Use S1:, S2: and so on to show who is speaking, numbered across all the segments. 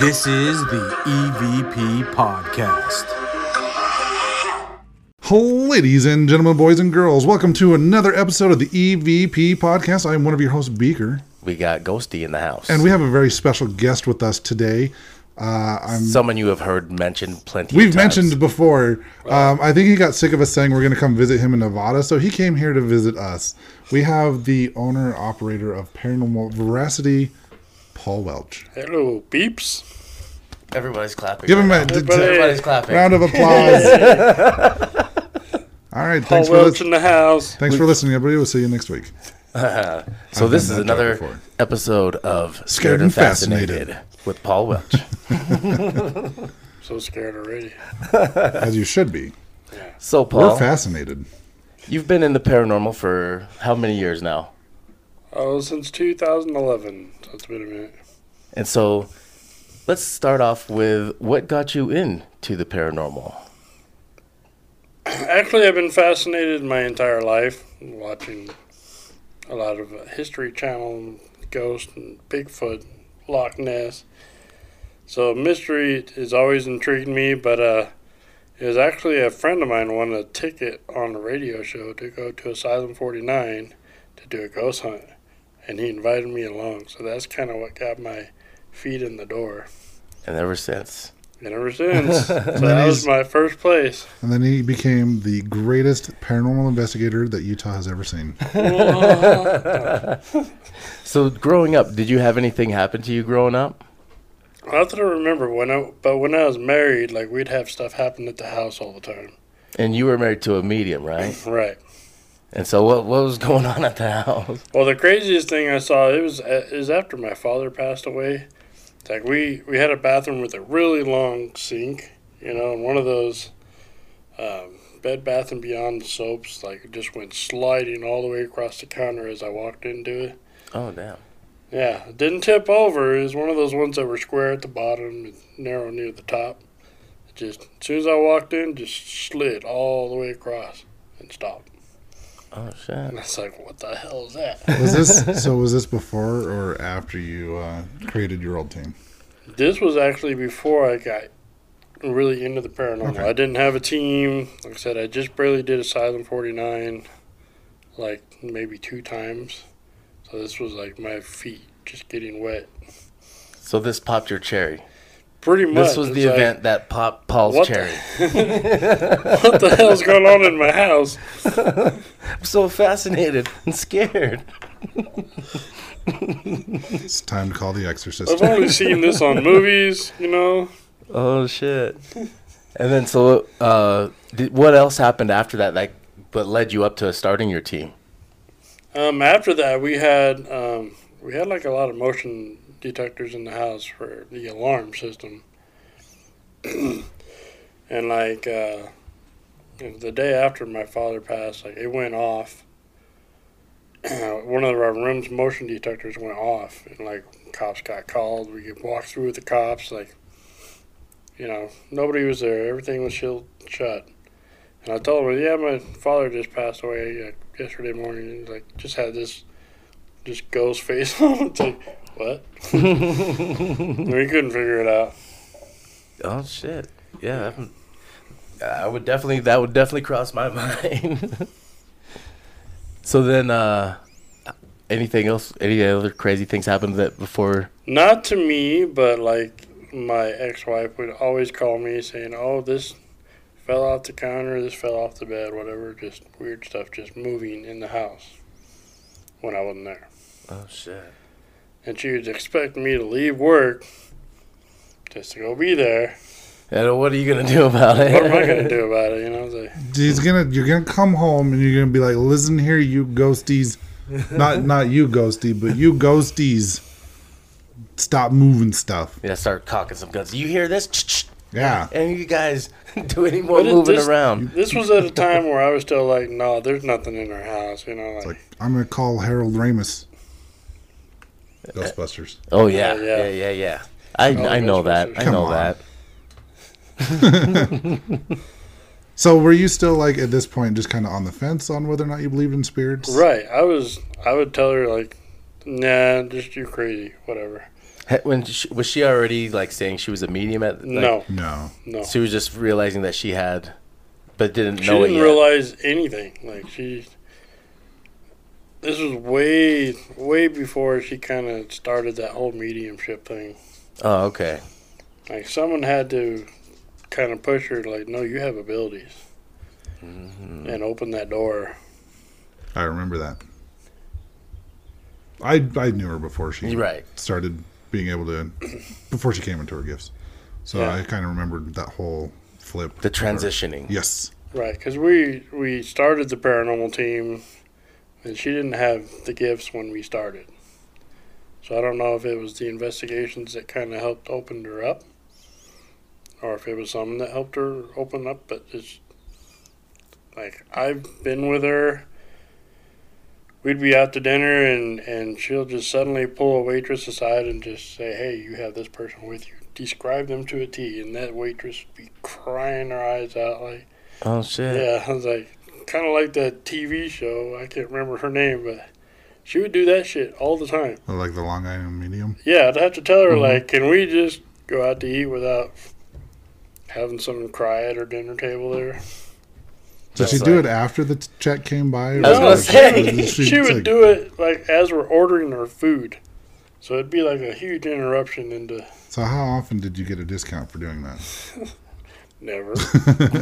S1: This is the EVP Podcast.
S2: Ladies and gentlemen, boys and girls, welcome to another episode of the EVP Podcast. I am one of your hosts, Beaker,
S3: We got Ghosty in the house.
S2: and we have a very special guest with us today. Uh, I'm
S3: Someone you have heard mentioned plenty
S2: We've
S3: of times.
S2: mentioned before. Um, I think he got sick of us saying we're going to come visit him in Nevada, so he came here to visit us. We have the owner operator of Paranormal Veracity, Paul Welch.
S4: Hello, peeps.
S3: Everybody's clapping.
S2: Give him
S3: right
S2: a
S3: now.
S2: d- d-
S3: Everybody's clapping.
S2: round of applause. All right,
S4: Paul
S2: thanks for,
S4: Welch
S2: lis-
S4: in the house.
S2: thanks for listening, everybody. We'll see you next week.
S3: so
S2: I've
S3: this
S2: done
S3: is
S2: that joke
S3: another
S2: before.
S3: episode of
S2: Scared and Fascinated.
S3: with Paul Welch.
S4: So scared already.
S2: As you should be.
S3: so Paul.
S2: We're
S3: Paul,
S2: fascinated.
S3: you've been in the paranormal for how many years now?
S4: Oh, since 2011. So it's been a minute.
S3: And so let's start off with what got you into the paranormal.
S4: Actually, I've been fascinated my entire life watching a lot of History Channel, Ghost, and Bigfoot, Loch Ness. So mystery is always intrigued me, but uh, it was actually a friend of mine won a ticket on a radio show to go to Asylum 49 to do a ghost hunt, and he invited me along. So that's kind of what got my feet in the door.
S3: And ever since.
S4: And ever since, so that was my first place.
S2: And then he became the greatest paranormal investigator that Utah has ever seen.
S3: So growing up, did you have anything happen to you growing up?
S4: Not that I remember when I, but when I was married, like we'd have stuff happen at the house all the time.
S3: And you were married to a medium, right?
S4: Right.
S3: And so what what was going on at the house?
S4: Well, the craziest thing I saw it was uh, is after my father passed away. It's like we we had a bathroom with a really long sink, you know, and one of those um, Bed Bath and Beyond soaps like it just went sliding all the way across the counter as I walked into it.
S3: Oh damn.
S4: Yeah, it didn't tip over. It was one of those ones that were square at the bottom and narrow near the top. It just as soon as I walked in, just slid all the way across and stopped.
S3: Oh shit.
S4: And I was like, "What the hell is that?"
S2: Was this so? Was this before or after you uh, created your old team?
S4: this was actually before I got really into the paranormal.
S2: Okay.
S4: I didn't have a team. Like I said, I just barely did Asylum 49, like maybe two times. So this was like my feet just getting wet.
S3: So this popped your cherry.
S4: Pretty much.
S3: This was the
S4: like,
S3: event that popped Paul's
S4: What the-
S3: cherry.
S4: what the hell's going on in my house?
S3: I'm so fascinated and scared.
S2: It's time to call the exorcist.
S4: I've only seen this on movies, you know.
S3: Oh shit. And then so uh did, what else happened after that like what led you up to starting your team?
S4: Um, after that, we had um, we had like a lot of motion detectors in the house for the alarm system, and like uh, the day after my father passed, like it went off. One of our rooms motion detectors went off, and like cops got called. We could walk through with the cops, like you know nobody was there. Everything was shut. And I told him, yeah, my father just passed away yesterday morning. And like, just had this, just ghost face on. It's like, what? We couldn't figure it out.
S3: Oh shit. Yeah. I would definitely that would definitely cross my mind. so then uh anything else any other crazy things happened that before
S4: Not to me, but like my ex-wife would always call me saying, "Oh, this fell off the counter. This fell off the bed. Whatever. Just weird stuff, just moving in the house when I wasn't there."
S3: Oh shit.
S4: And she was expecting me to leave work just to go be there.
S3: And what are you gonna do about it?
S4: What am I gonna do about it? You know, it's like,
S2: He's gonna. You're gonna come home and you're gonna be like, "Listen here, you ghosties, not not you ghosty, but you ghosties, stop moving stuff."
S3: Yeah, start cocking some guns. You hear this?
S2: Yeah.
S3: And you guys do any more
S4: But
S3: moving
S4: this-
S3: around?
S4: This was at a time where I was still like, no, there's nothing in our house, you know. Like,
S2: like I'm gonna call Harold Ramis. Ghostbusters.
S3: Oh, oh yeah,
S4: Yeah,
S3: yeah,
S4: yeah.
S3: yeah, yeah. I
S4: Oh,
S3: I know that. I
S2: Come
S3: know
S2: on.
S3: that.
S2: So were you still like at this point just kind of on the fence on whether or not you believed in spirits?
S4: right? I was. I would tell her like, nah, just you're crazy, whatever.
S3: When she, was she already like saying she was a medium at? Like,
S4: no,
S2: No.
S4: no.
S3: She was just realizing that she had, but didn't
S4: She
S3: know it She
S4: didn't
S3: yet.
S4: realize anything. Like she, this was way, way before she kind of started that whole mediumship thing.
S3: oh, okay.
S4: Like someone had to kind of push her, like, no, you have abilities,
S3: Mm-hmm.
S4: and open that door.
S2: I remember that. I I knew her before she
S3: right.
S2: started being able to before she came into her gifts. So
S4: Yeah.
S2: I kind of remembered that whole flip.
S3: The
S2: of her.
S3: transitioning.
S2: Yes.
S4: Right, because we we started the paranormal team, and she didn't have the gifts when we started. So I don't know if it was the investigations that kind of helped open her up, or if it was something that helped her open up. But it's like I've been with her. We'd be out to dinner, and and she'll just suddenly pull a waitress aside and just say, "Hey, you have this person with you. Describe them to a T." And that waitress would be crying her eyes out like.
S3: Oh shit.
S4: Yeah, I was like, kind of like that TV show. I can't remember her name, but she would do that shit all the time.
S2: Like the Long Island medium.
S4: Yeah, I'd have to tell her,
S3: Mhm.
S4: like, can we just go out to eat without having someone cry at her dinner table there?
S2: Did
S3: Just
S2: she do it after the t- check came by? or
S3: I was
S4: No,
S3: gonna say.
S4: She would do it, like, as we're ordering our food. So it'd be like a huge interruption into
S2: So how often did you get a discount for doing that?
S4: never.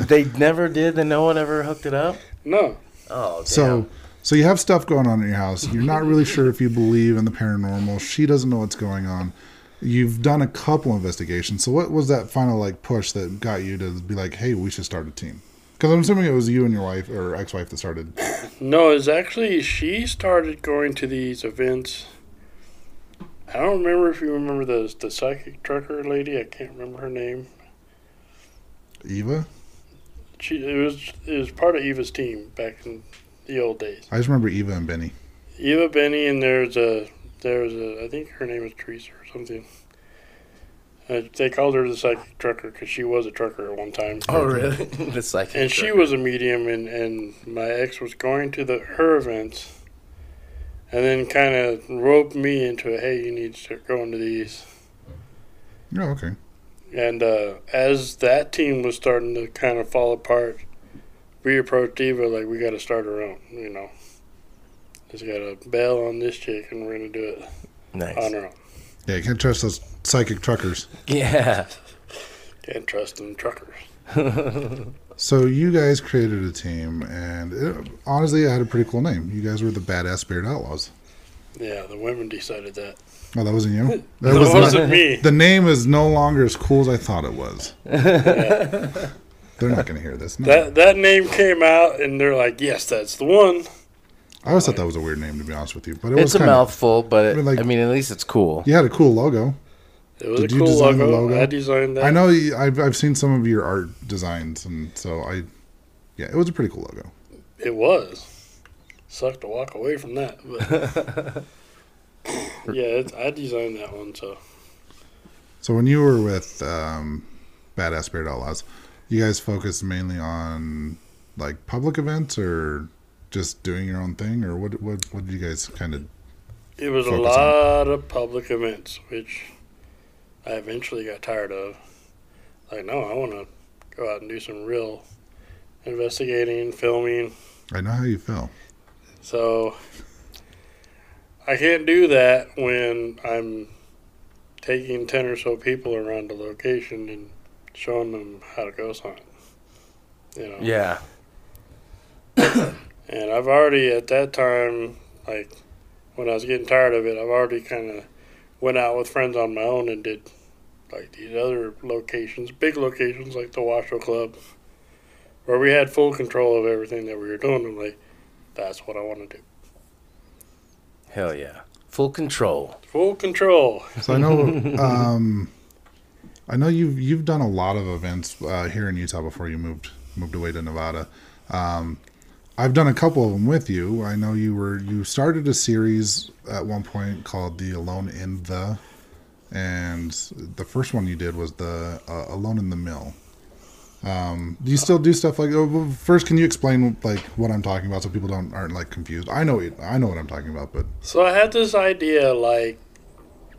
S3: They never did, and no one ever hooked it up.
S4: No.
S3: Oh, damn.
S2: So, so you have stuff going on in your house. You're not really sure if you believe in the paranormal. She doesn't know what's going on. You've done a couple investigations. So, what was that final like push that got you to be like, "Hey, we should start a team"? Because I'm assuming it was you and your wife or ex-wife that started.
S4: No, it's actually she started going to these events. I don't remember if you remember the the psychic trucker lady. I can't remember her name.
S2: Eva.
S4: She it was it was part of Eva's team back in the old days.
S2: I just remember Eva and Benny.
S4: Eva Benny and there's a there's a I think her name was Teresa or something. Uh, they called her the psychic trucker because she was a trucker at one time.
S3: oh really? the psychic.
S4: And she was a medium, and, and my ex was going to the her events, and then kind of roped me into it. Hey, you need to start going to these.
S2: Oh, okay.
S4: And uh, as that team was starting to kind of fall apart, we approached Eva like we got to start our own. You know, just got to bail on this chick, and we're gonna do it
S3: nice.
S4: on our own.
S2: Yeah, you can't trust those psychic truckers.
S3: Yeah.
S4: Can't trust them truckers.
S2: So you guys created a team, and it, honestly, it had a pretty cool name. You guys were the Badass Spirit Outlaws.
S4: Yeah, the women decided that.
S2: Oh, that wasn't you. That
S4: That
S2: was
S4: wasn't me.
S2: The name is no longer as cool as I thought it was.
S4: Yeah.
S2: They're not going to hear this. No.
S4: That that name came out, and they're like, "Yes, that's the one."
S2: I always thought that was a weird name, to be honest with you. But it
S3: It's
S2: was
S3: a
S2: kind of.
S3: mouthful, but
S2: I mean,
S3: I mean, at least it's cool.
S2: You had a cool logo.
S4: It was
S2: Did
S4: a
S2: you
S4: cool
S2: design the
S4: logo.
S2: logo?
S4: I designed that.
S2: I know you, I've I've seen some of your art designs, and so I, yeah, it was a pretty cool logo.
S4: It was. Sucked to walk away from that, but yeah, it's, I designed that one. So
S2: So when you were with um, Badass Spirit Outlaws, you guys focused mainly on like public events or just doing your own thing, or what? What? What did you guys kind of?
S4: it was a
S2: Focus on-
S4: lot of public events, which I eventually got tired of. Like, no, I want to go out and do some real investigating, filming.
S2: I know how you feel.
S4: So I can't do that when I'm taking 10 or so people around the location and showing them how to ghost hunt. You know?
S3: Yeah.
S4: And I've already, at that time, like when I was getting tired of it, I've already kind of went out with friends on my own and did like these other locations, big locations like the Washoe Club, where we had full control of everything that we were doing. I'm like, that's what I want to do.
S3: Hell yeah. Full control.
S4: Full control.
S2: So I know, um, I know you've you've done a lot of events uh, here in Utah before you moved moved away to Nevada. Um, I've done a couple of them with you. I know you were you started a series at one point called the Alone in the, and the first one you did was the uh, Alone in the Mill. Um, do you still do stuff like? oh, First, can you explain like what I'm talking about so people don't aren't like confused? I know I know what I'm talking about, but
S4: So I had this idea like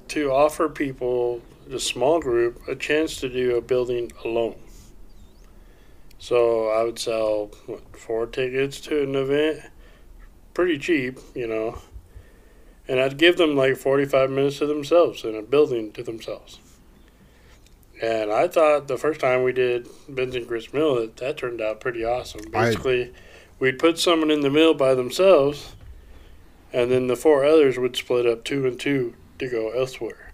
S4: to offer people, the small group, a chance to do a building alone. So I would sell what, four tickets to an event, pretty cheap, you know, and I'd give them like 45 minutes to themselves in a building to themselves. And I thought the first time we did Benson Grist Mill, that, that turned out pretty awesome.
S2: I-
S4: Basically, we'd put someone in the mill by themselves, and then the four others would split up two and two to go elsewhere.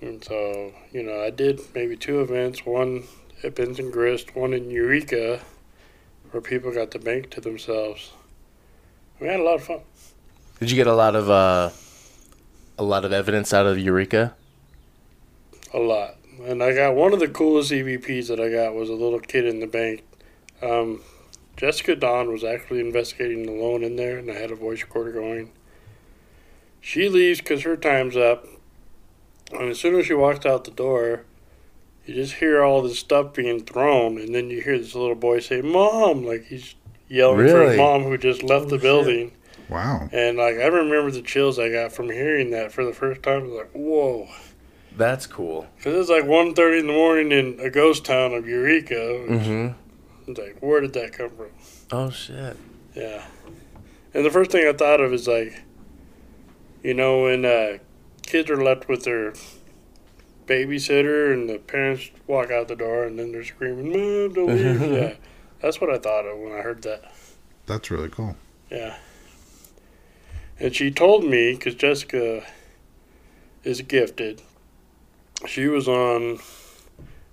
S4: And so, you know, I did maybe two events, one at Benson Grist, one in Eureka, where people got the bank to themselves. We had a lot of fun.
S3: Did you get a lot of uh, a lot of evidence out of Eureka?
S4: A lot. And I got one of the coolest EVPs that I got was a little kid in the bank. Um, Jessica Dawn was actually investigating the loan in there, and I had a voice recorder going. She leaves because her time's up. And as soon as she walks out the door, you just hear all this stuff being thrown, and then you hear this little boy say, Mom! Like he's yelling for his mom who just left the
S3: shit.
S4: building.
S2: Wow.
S4: And like I remember the chills I got from hearing that for the first time. I was like, whoa.
S3: That's cool.
S4: Because it's like 1.30 in the morning in a ghost town of Eureka.
S3: Mm-hmm.
S4: It's like, where did that come from?
S3: Oh shit.
S4: Yeah. And the first thing I thought of is like, you know, when uh, kids are left with their babysitter and the parents walk out the door and then they're screaming, Mom, don't leave. yeah. That's what I thought of when I heard that.
S2: That's really cool.
S4: Yeah. And she told me, because Jessica is gifted, she was on,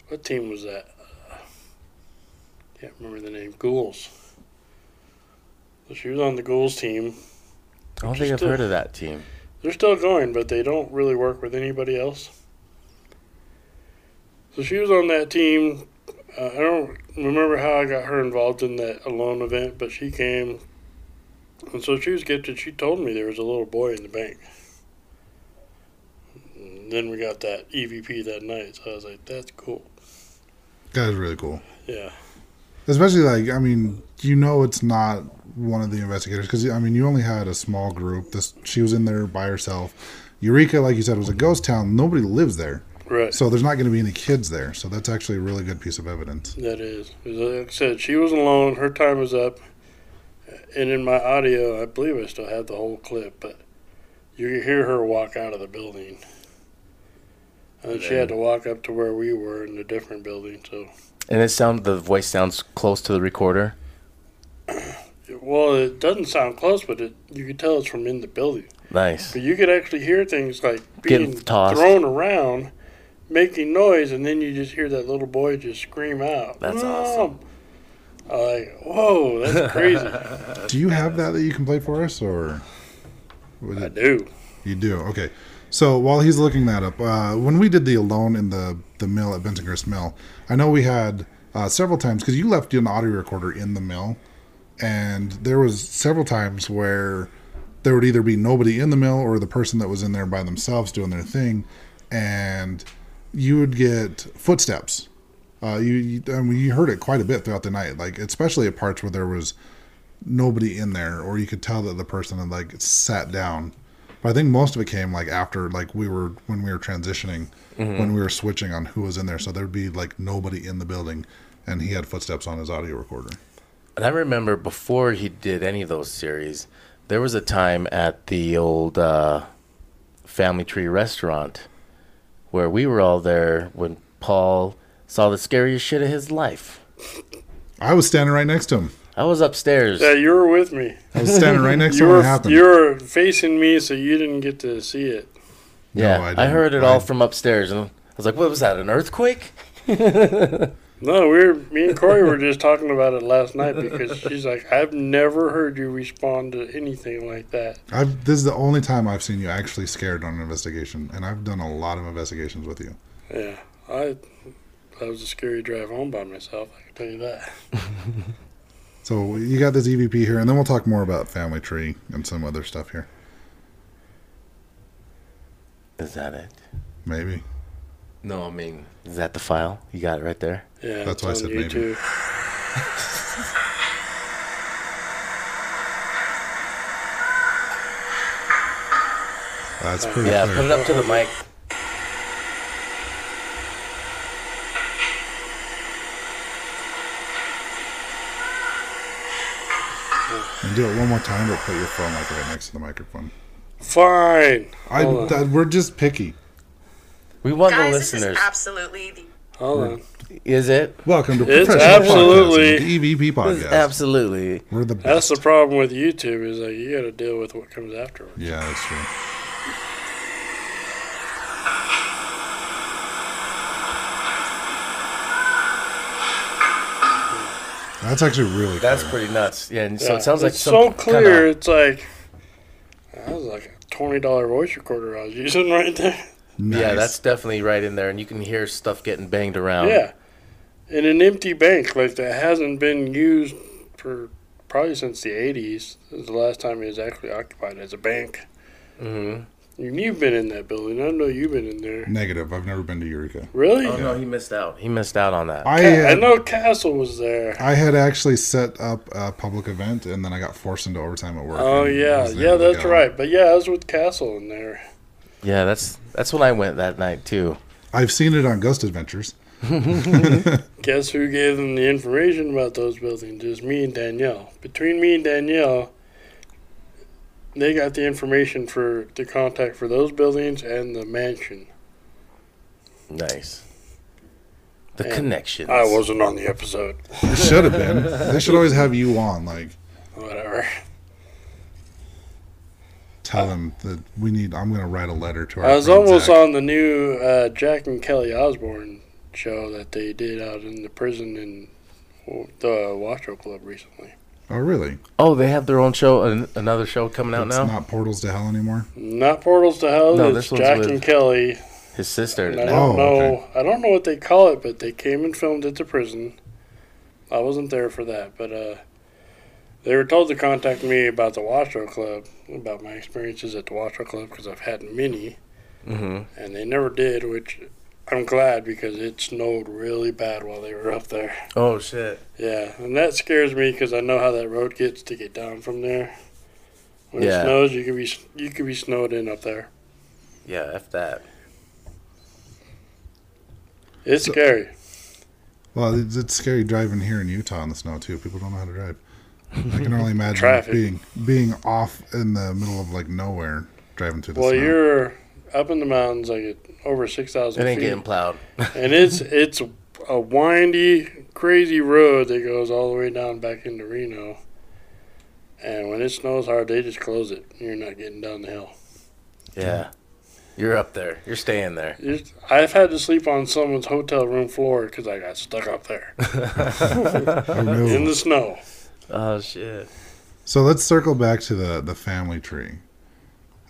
S4: what team was that? Uh, can't remember the name. Ghouls. So she was on the Ghouls team.
S3: I don't think I've
S4: Still-
S3: heard of that team.
S4: They're still going, but they don't really work with anybody else. So she was on that team. Uh, I don't remember how I got her involved in that alone event, but she came. And so she was gifted. She told me there was a little boy in the bank. Then we got that EVP that night, so I was like, that's cool.
S2: That is really cool.
S4: Yeah.
S2: Especially like, I mean, you know, it's not one of the investigators because I mean, you only had a small group. This she was in there by herself. Eureka, like you said, was a ghost town. Nobody lives there,
S4: Right.
S2: so there's not going to be any kids there. So that's actually a really good piece of evidence.
S4: That is. Like I said, she was alone. Her time was up. And in my audio, I believe I still have the whole clip, but you hear her walk out of the building. And she had to walk up to where we were in a different building. So,
S3: And it sound the voice sounds close to the recorder.
S4: well, it doesn't sound close, but it you could tell it's from in the building.
S3: Nice.
S4: But you could actually hear things like being
S3: tossed.
S4: thrown around, making noise, and then you just hear that little boy just scream out.
S3: That's
S4: "Mom!"
S3: awesome.
S4: I'm like, whoa, that's crazy.
S2: Do you have that that you can play for us, or was
S4: I
S2: it-
S4: do.
S2: you do? Okay. So while he's looking that up, uh, when we did the alone in the the mill at Benson Grist Mill, I know we had uh, several times because you left an audio recorder in the mill, and there was several times where there would either be nobody in the mill or the person that was in there by themselves doing their thing, and you would get footsteps. Uh, you, you I mean, you heard it quite a bit throughout the night, like especially at parts where there was nobody in there, or you could tell that the person had like sat down. But I think most of it came like after like we were when we were transitioning, when we were switching on who was in there. So there'd be like nobody in the building, and he had footsteps on his audio recorder.
S3: And I remember before he did any of those series, there was a time at the old uh, Family Tree restaurant where we were all there when Paul saw the scariest shit of his life.
S2: I was standing right next to him.
S3: I was upstairs.
S4: Yeah, you were with me.
S2: I was standing right next to
S4: You
S2: him
S4: were
S2: happened.
S4: you were facing me, so you didn't get to see it.
S3: yeah,
S2: No, I
S3: I,
S2: didn't.
S3: heard it
S2: I-
S3: all from upstairs, and I was like, "What was that? An earthquake?"
S4: No, we were me and Corey were just talking about it last night because she's like, I've never heard you respond to anything like that.
S2: I've, this is the only time I've seen you actually scared on an investigation, and I've done a lot of investigations with you.
S4: Yeah, I that was a scary drive home by myself. I can tell you that.
S2: So you got this EVP here, and then we'll talk more about Family Tree and some other stuff here.
S3: Is that it?
S2: Maybe.
S3: No, I mean, is that the file? You got it right there.
S4: Yeah,
S2: That's
S4: it's
S2: why I
S4: on
S2: said maybe. That's uh, pretty
S3: Yeah,
S2: clear.
S3: put it up to the mic.
S2: And do it one more time, but put your phone like right next to the microphone.
S4: Fine.
S2: I
S4: Hold
S2: that, we're just picky.
S3: We want
S5: Guys,
S3: the
S5: this is
S3: listeners.
S5: absolutely the
S4: Hold on.
S3: Is it?
S2: Welcome to
S4: It's
S2: Professional
S4: absolutely-
S2: Podcasting, the EVP podcast.
S3: Absolutely.
S2: We're the
S4: That's the problem with YouTube is like you got to deal with what comes afterwards.
S2: yeah, that's true. That's actually really
S3: That's
S2: clear.
S3: pretty nuts. Yeah, and so it sounds like
S4: it's
S3: some
S4: so clear.
S3: Kinda,
S4: It's like that was like a twenty dollar voice recorder I was using right there.
S2: Nice.
S3: Yeah, that's definitely right in there, and you can hear stuff getting banged around.
S4: Yeah, in an empty bank like that hasn't been used for probably since the eighties. This is the last time it was actually occupied as a bank.
S3: hmm
S4: And you've been in that building. I don't know you've been in there.
S2: negative. I've never been to Eureka.
S4: Really?
S3: Oh no, he missed out. He missed out on that.
S2: I
S4: Ca- I know Castle was there.
S2: I had actually set up a public event, and then I got forced into overtime at work.
S4: Oh yeah, yeah, that's
S2: go.
S4: right. But yeah, I was with Castle in there.
S3: Yeah, that's that's when I went that night too.
S2: I've seen it on Ghost Adventures.
S4: Guess who gave them the information about those buildings? Just me and Danielle. Between me and Danielle, they got the information for the contact for those buildings and the mansion.
S3: Nice. The
S4: And
S3: connections.
S4: I wasn't on the episode.
S2: It should have been. they should always have you on. Like,
S4: Whatever.
S2: tell them that we need. I'm going to write a letter to our.
S4: I was almost
S2: Zach.
S4: on the new uh, Jack and Kelly Osbourne show that they did out in the prison in the Washoe Club recently.
S2: Oh, really?
S3: Oh, they have their own show, an, another show coming out
S2: it's
S3: now.
S2: not Portals to Hell anymore.
S4: Not Portals to Hell.
S3: No,
S4: it's
S3: this one's
S4: Jack
S3: with-
S4: and Kelly.
S3: His sister.
S4: And I
S2: Oh,
S4: don't know.
S2: okay.
S4: I don't know what they call it, but they came and filmed at the prison. I wasn't there for that, but uh, they were told to contact me about the Washoe Club, about my experiences at the Washoe Club because I've had many,
S3: hmm
S4: and they never did. Which I'm glad because it snowed really bad while they were up there.
S3: Oh shit.
S4: Yeah, and that scares me because I know how that road gets to get down from there. When
S3: Yeah.
S4: it snows, you could be you could be snowed in up there.
S3: Yeah, f that.
S4: It's
S2: So-
S4: scary.
S2: Well, it's, it's scary driving here in Utah in the snow too. People don't know how to drive. I can only imagine
S4: Traffic.
S2: being being off in the middle of like nowhere driving through the
S4: Well,
S2: snow.
S4: you're up in the mountains, like at over six thousand.
S3: It
S4: thousand
S3: ain't
S4: feet,
S3: getting plowed.
S4: and it's it's a windy, crazy road that goes all the way down back into Reno. And when it snows hard, they just close it. You're not getting down the hill.
S3: Yeah. You're up there. You're staying there.
S4: It's- I've had to sleep on someone's hotel room floor because I got stuck up there in the snow.
S3: Oh shit.
S2: So let's circle back to the the family tree.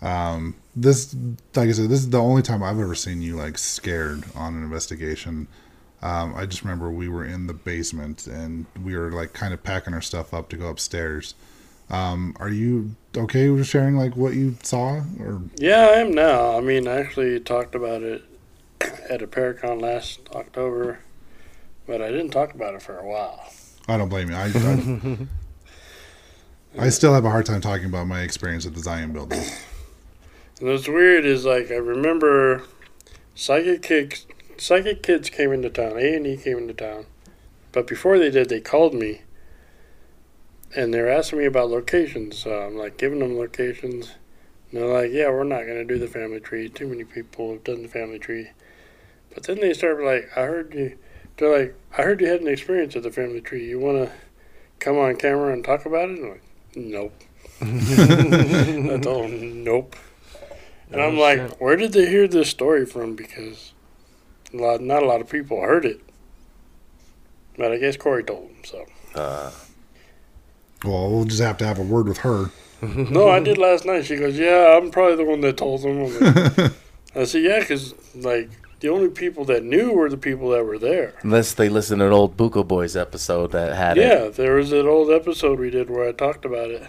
S2: Um, this, like I said, this is the only time I've ever seen you like scared on an investigation. Um, I just remember we were in the basement and we were like kind of packing our stuff up to go upstairs. Um, are you okay with sharing like what you saw or
S4: Yeah, I am now. I mean, I actually talked about it at a Paracon last October, but I didn't talk about it for a while.
S2: I don't blame you. I, I, I still have a hard time talking about my experience at the Zion building.
S4: And what's weird is like I remember Psychic Kids, Psychic Kids came into town. A and E came into town, but before they did, they called me, and they're asking me about locations. So I'm like giving them locations. And they're like, "Yeah, we're not gonna do the family tree. Too many people have done the family tree." But then they start like, "I heard you." They're like, "I heard you had an experience at the family tree. You wanna come on camera and talk about it?" I'm like, "Nope." I told them, "Nope." And I'm like,
S3: shit.
S4: where did they hear this story from? Because a lot, not a lot of people heard it. But I guess Corey told them. So
S3: Uh,
S2: Well, we'll just have to have a word with her.
S4: no, I did last night. She goes, yeah, I'm probably the one that told them. I'm like- I said, yeah, because like the only people that knew were the people that were there.
S3: unless they listened to an old Buko Boys episode that had it.
S4: Yeah, there was an old episode we did where I talked about it.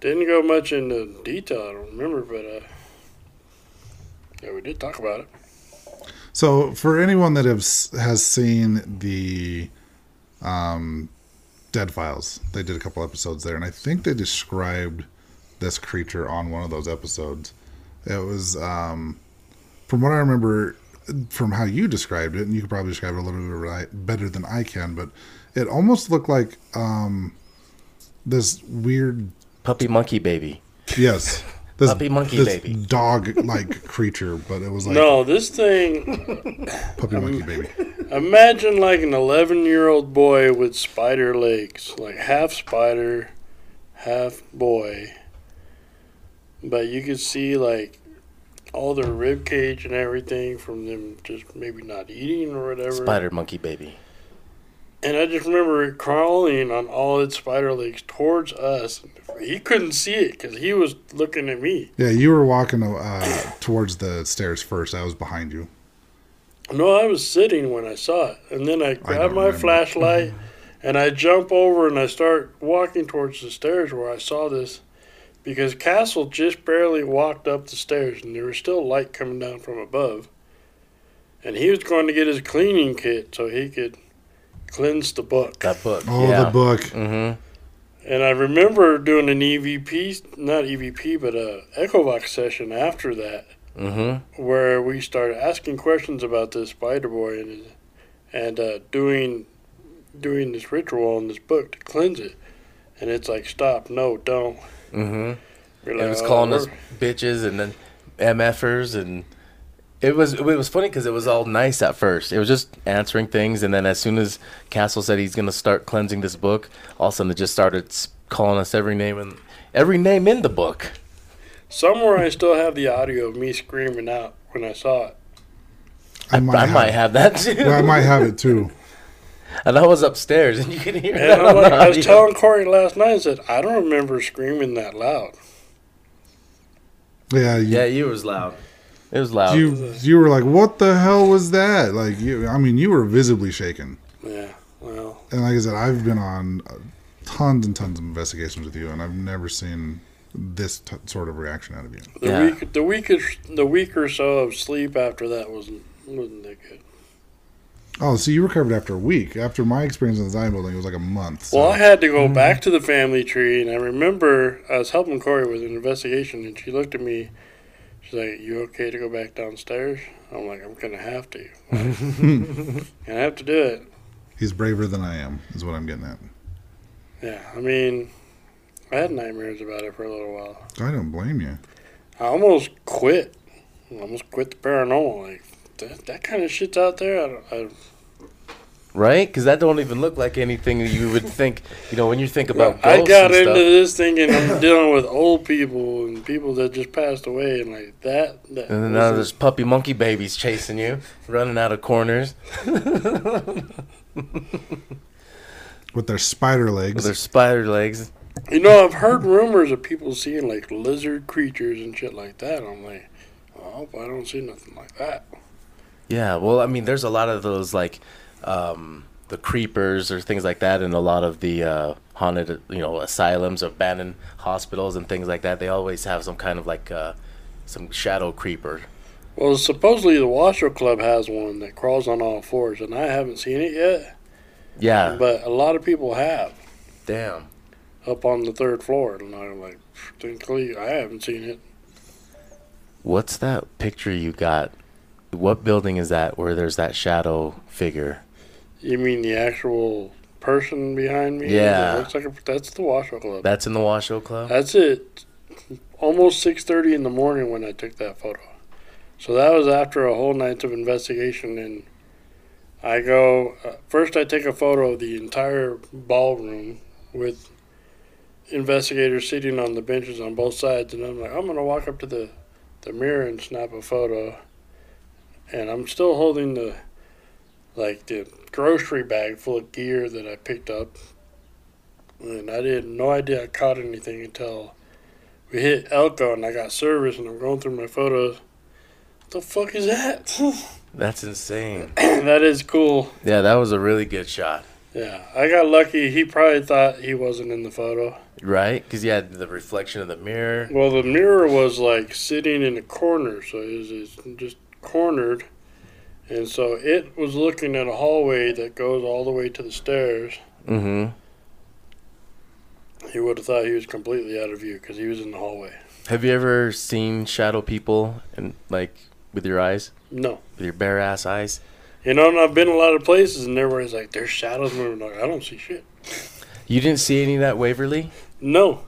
S4: Didn't go much into detail. I don't remember, but uh, yeah, we did talk about it.
S2: So, for anyone that has has seen the um, Dead Files, they did a couple episodes there, and I think they described this creature on one of those episodes. It was, um, from what I remember, from how you described it, and you could probably describe it a little bit better than I can, but it almost looked like um, this weird,
S3: Puppy monkey baby.
S2: yes, this
S3: Puppy monkey
S2: this
S3: baby.
S2: dog-like creature, but it was like
S4: no, this thing.
S2: puppy monkey baby.
S4: Imagine like an 11 year old boy with spider legs, like half spider, half boy. But you could see like all their rib cage and everything from them just maybe not eating or whatever.
S3: Spider monkey baby.
S4: And I just remember it crawling on all its spider legs towards us. He couldn't see it because he was looking at me.
S2: Yeah, you were walking uh, towards the stairs first. I was behind you.
S4: No, I was sitting when I saw it. And then I grab my
S2: remember.
S4: flashlight and I jump over and I start walking towards the stairs where I saw this because Castle just barely walked up the stairs and there was still light coming down from above. And he was going to get his cleaning kit so he could cleanse the book.
S3: That book.
S2: Oh,
S3: yeah.
S2: the book.
S3: Mm-hmm.
S4: And I remember doing an EVP, not EVP, but a Echovox session after that
S3: Mm-hmm.
S4: where we started asking questions about this spider boy and and uh, doing doing this ritual in this book to cleanse it. And it's like, stop, no, don't.
S3: Mm-hmm.
S4: We're
S3: It
S4: like,
S3: was
S4: "Oh,
S3: calling us bitches and then MFers and it was it was funny because it was all nice at first. It was just answering things and then as soon as Castle said he's gonna start cleansing this book, all of a sudden it just started calling us every name and every name in the book.
S4: Somewhere I still have the audio of me screaming out when I saw it.
S2: I
S3: I
S2: might,
S3: might
S2: have,
S3: have that too.
S2: well, I might have it too.
S3: and I was upstairs and you can hear
S4: And
S3: that.
S4: I'm
S3: on
S4: like,
S3: the
S4: I was telling Corey last night, I said, I don't remember screaming that loud.
S2: Yeah, you,
S3: Yeah, you was loud. It was loud.
S2: you you were like, "What the hell was that?" Like you, I mean, you were visibly shaken.
S4: Yeah, well,
S2: And like I said, I've been on uh, tons and tons of investigations with you, and I've never seen this t- sort of reaction out of you.
S4: the
S3: Yeah.
S4: week the week or, the week or so of sleep after that wasn't wasn't that good.
S2: Oh, so you recovered after a week. After my experience in the Zion building, it was like a month. So.
S4: Well, I had to go back to the family tree, and I remember I was helping Corey with an investigation, and she looked at me. She's like, "You okay to go back downstairs?" I'm like, "I'm gonna have to. I have to do it."
S2: He's braver than I am, is what I'm getting at.
S4: Yeah, I mean, I had nightmares about it for a little while.
S2: I don't blame you.
S4: I almost quit. I almost quit the paranormal. Like that, that kind of shit's out there. I, don't, I
S3: right? Because that don't even look like anything you would think. You know, when you think about
S4: I
S3: ghosts
S4: got
S3: and
S4: into
S3: stuff.
S4: this thinking I'm dealing with old people and people that just passed away, and like that. that
S3: And then now
S4: was-
S3: there's puppy monkey babies chasing you, running out of corners
S2: With their spider
S3: with
S2: legs.
S3: their spider legs.
S4: You know, I've heard rumors of people seeing like lizard creatures and shit like that. I'm like, I hope I don't see nothing like that.
S3: Yeah, well, I mean, there's a lot of those like um, the creepers or things like that, in a lot of the uh, haunted, you know, asylums, abandoned hospitals, and things like that. They always have some kind of like uh, some shadow creeper.
S4: Well, supposedly the Washoe Club has one that crawls on all fours, and I haven't seen it yet.
S3: Yeah,
S4: But a lot of people have
S3: damn.
S4: up on the third floor, and I'm like, thankfully, I haven't seen it.
S3: What's that picture you got? What building is that where there's that shadow figure?
S4: You mean the actual person behind me?
S3: Yeah.
S4: That looks like a, that's the Washoe Club.
S3: That's in the Washoe Club.
S4: That's it. Almost six thirty in the morning when I took that photo. So that was after a whole night of investigation, and I go uh, first. I take a photo of the entire ballroom with investigators sitting on the benches on both sides, and I'm like, I'm gonna walk up to the the mirror and snap a photo, and I'm still holding the like the grocery bag full of gear that I picked up, and I didn't, no idea I caught anything until we hit Elko and I got service and I'm going through my photos. What the fuck is that?
S3: That's insane.
S4: that is cool.
S3: Yeah, that was a really good shot.
S4: Yeah, I got lucky. He probably thought he wasn't in the photo.
S3: Right? Because you had the reflection of the mirror.
S4: Well, the mirror was like sitting in a corner, so it was it's just cornered. And so it was looking at a hallway that goes all the way to the stairs.
S3: Mm-hmm.
S4: He would have thought he was completely out of view because he was in the hallway.
S3: Have you ever seen shadow people and like with your eyes,
S4: No.
S3: with your bare ass eyes?
S4: You know, and I've been a lot of places, and everybody's like, "There's shadows moving." Like, I don't see shit.
S3: You didn't see any of that Waverly?
S4: No,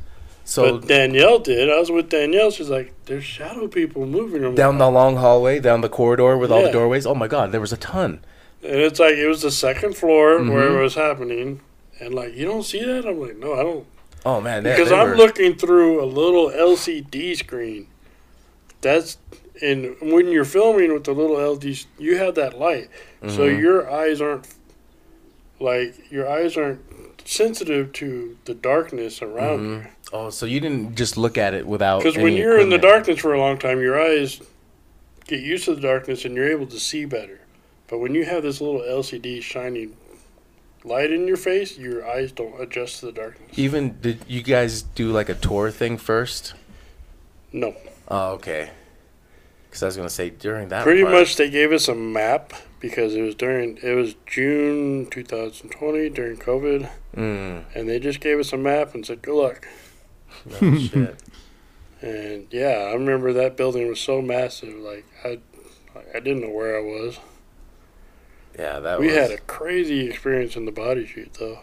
S3: So
S4: but Danielle did. I was with Danielle. She's like, "There's shadow people moving." I'm
S3: down the long hallway, down the corridor with all the
S4: Yeah.
S3: doorways. Oh my god, there was a ton.
S4: And it's like it was the second floor where
S3: Mhm.
S4: it was happening, and like you don't see that. I'm like, no, I don't,
S3: Oh man, they,
S4: because
S3: they
S4: I'm
S3: were-
S4: looking through a little LCD screen. That's and when you're filming with the little LD, you have that light, so
S3: Mhm.
S4: your eyes aren't like your eyes aren't sensitive to the darkness around you.
S3: Oh, so you didn't just look at it without.
S4: Because when you're in the darkness for a long time, your eyes get used to the darkness and you're able to see better. But when you have this little LCD shining light in your face, your eyes don't adjust to the darkness.
S3: Even did you guys do like a tour thing first?
S4: No.
S3: Oh, okay. Because I was gonna say during that.
S4: Pretty
S3: part-
S4: much they gave us a map because it was during it was June 2020 during COVID
S3: Mm,
S4: and they just gave us a map and said good luck.
S3: No shit.
S4: And yeah, I remember that building was so massive like I I didn't know where I was.
S3: Yeah, that was
S4: we
S3: was.
S4: had a crazy experience in the body chute though.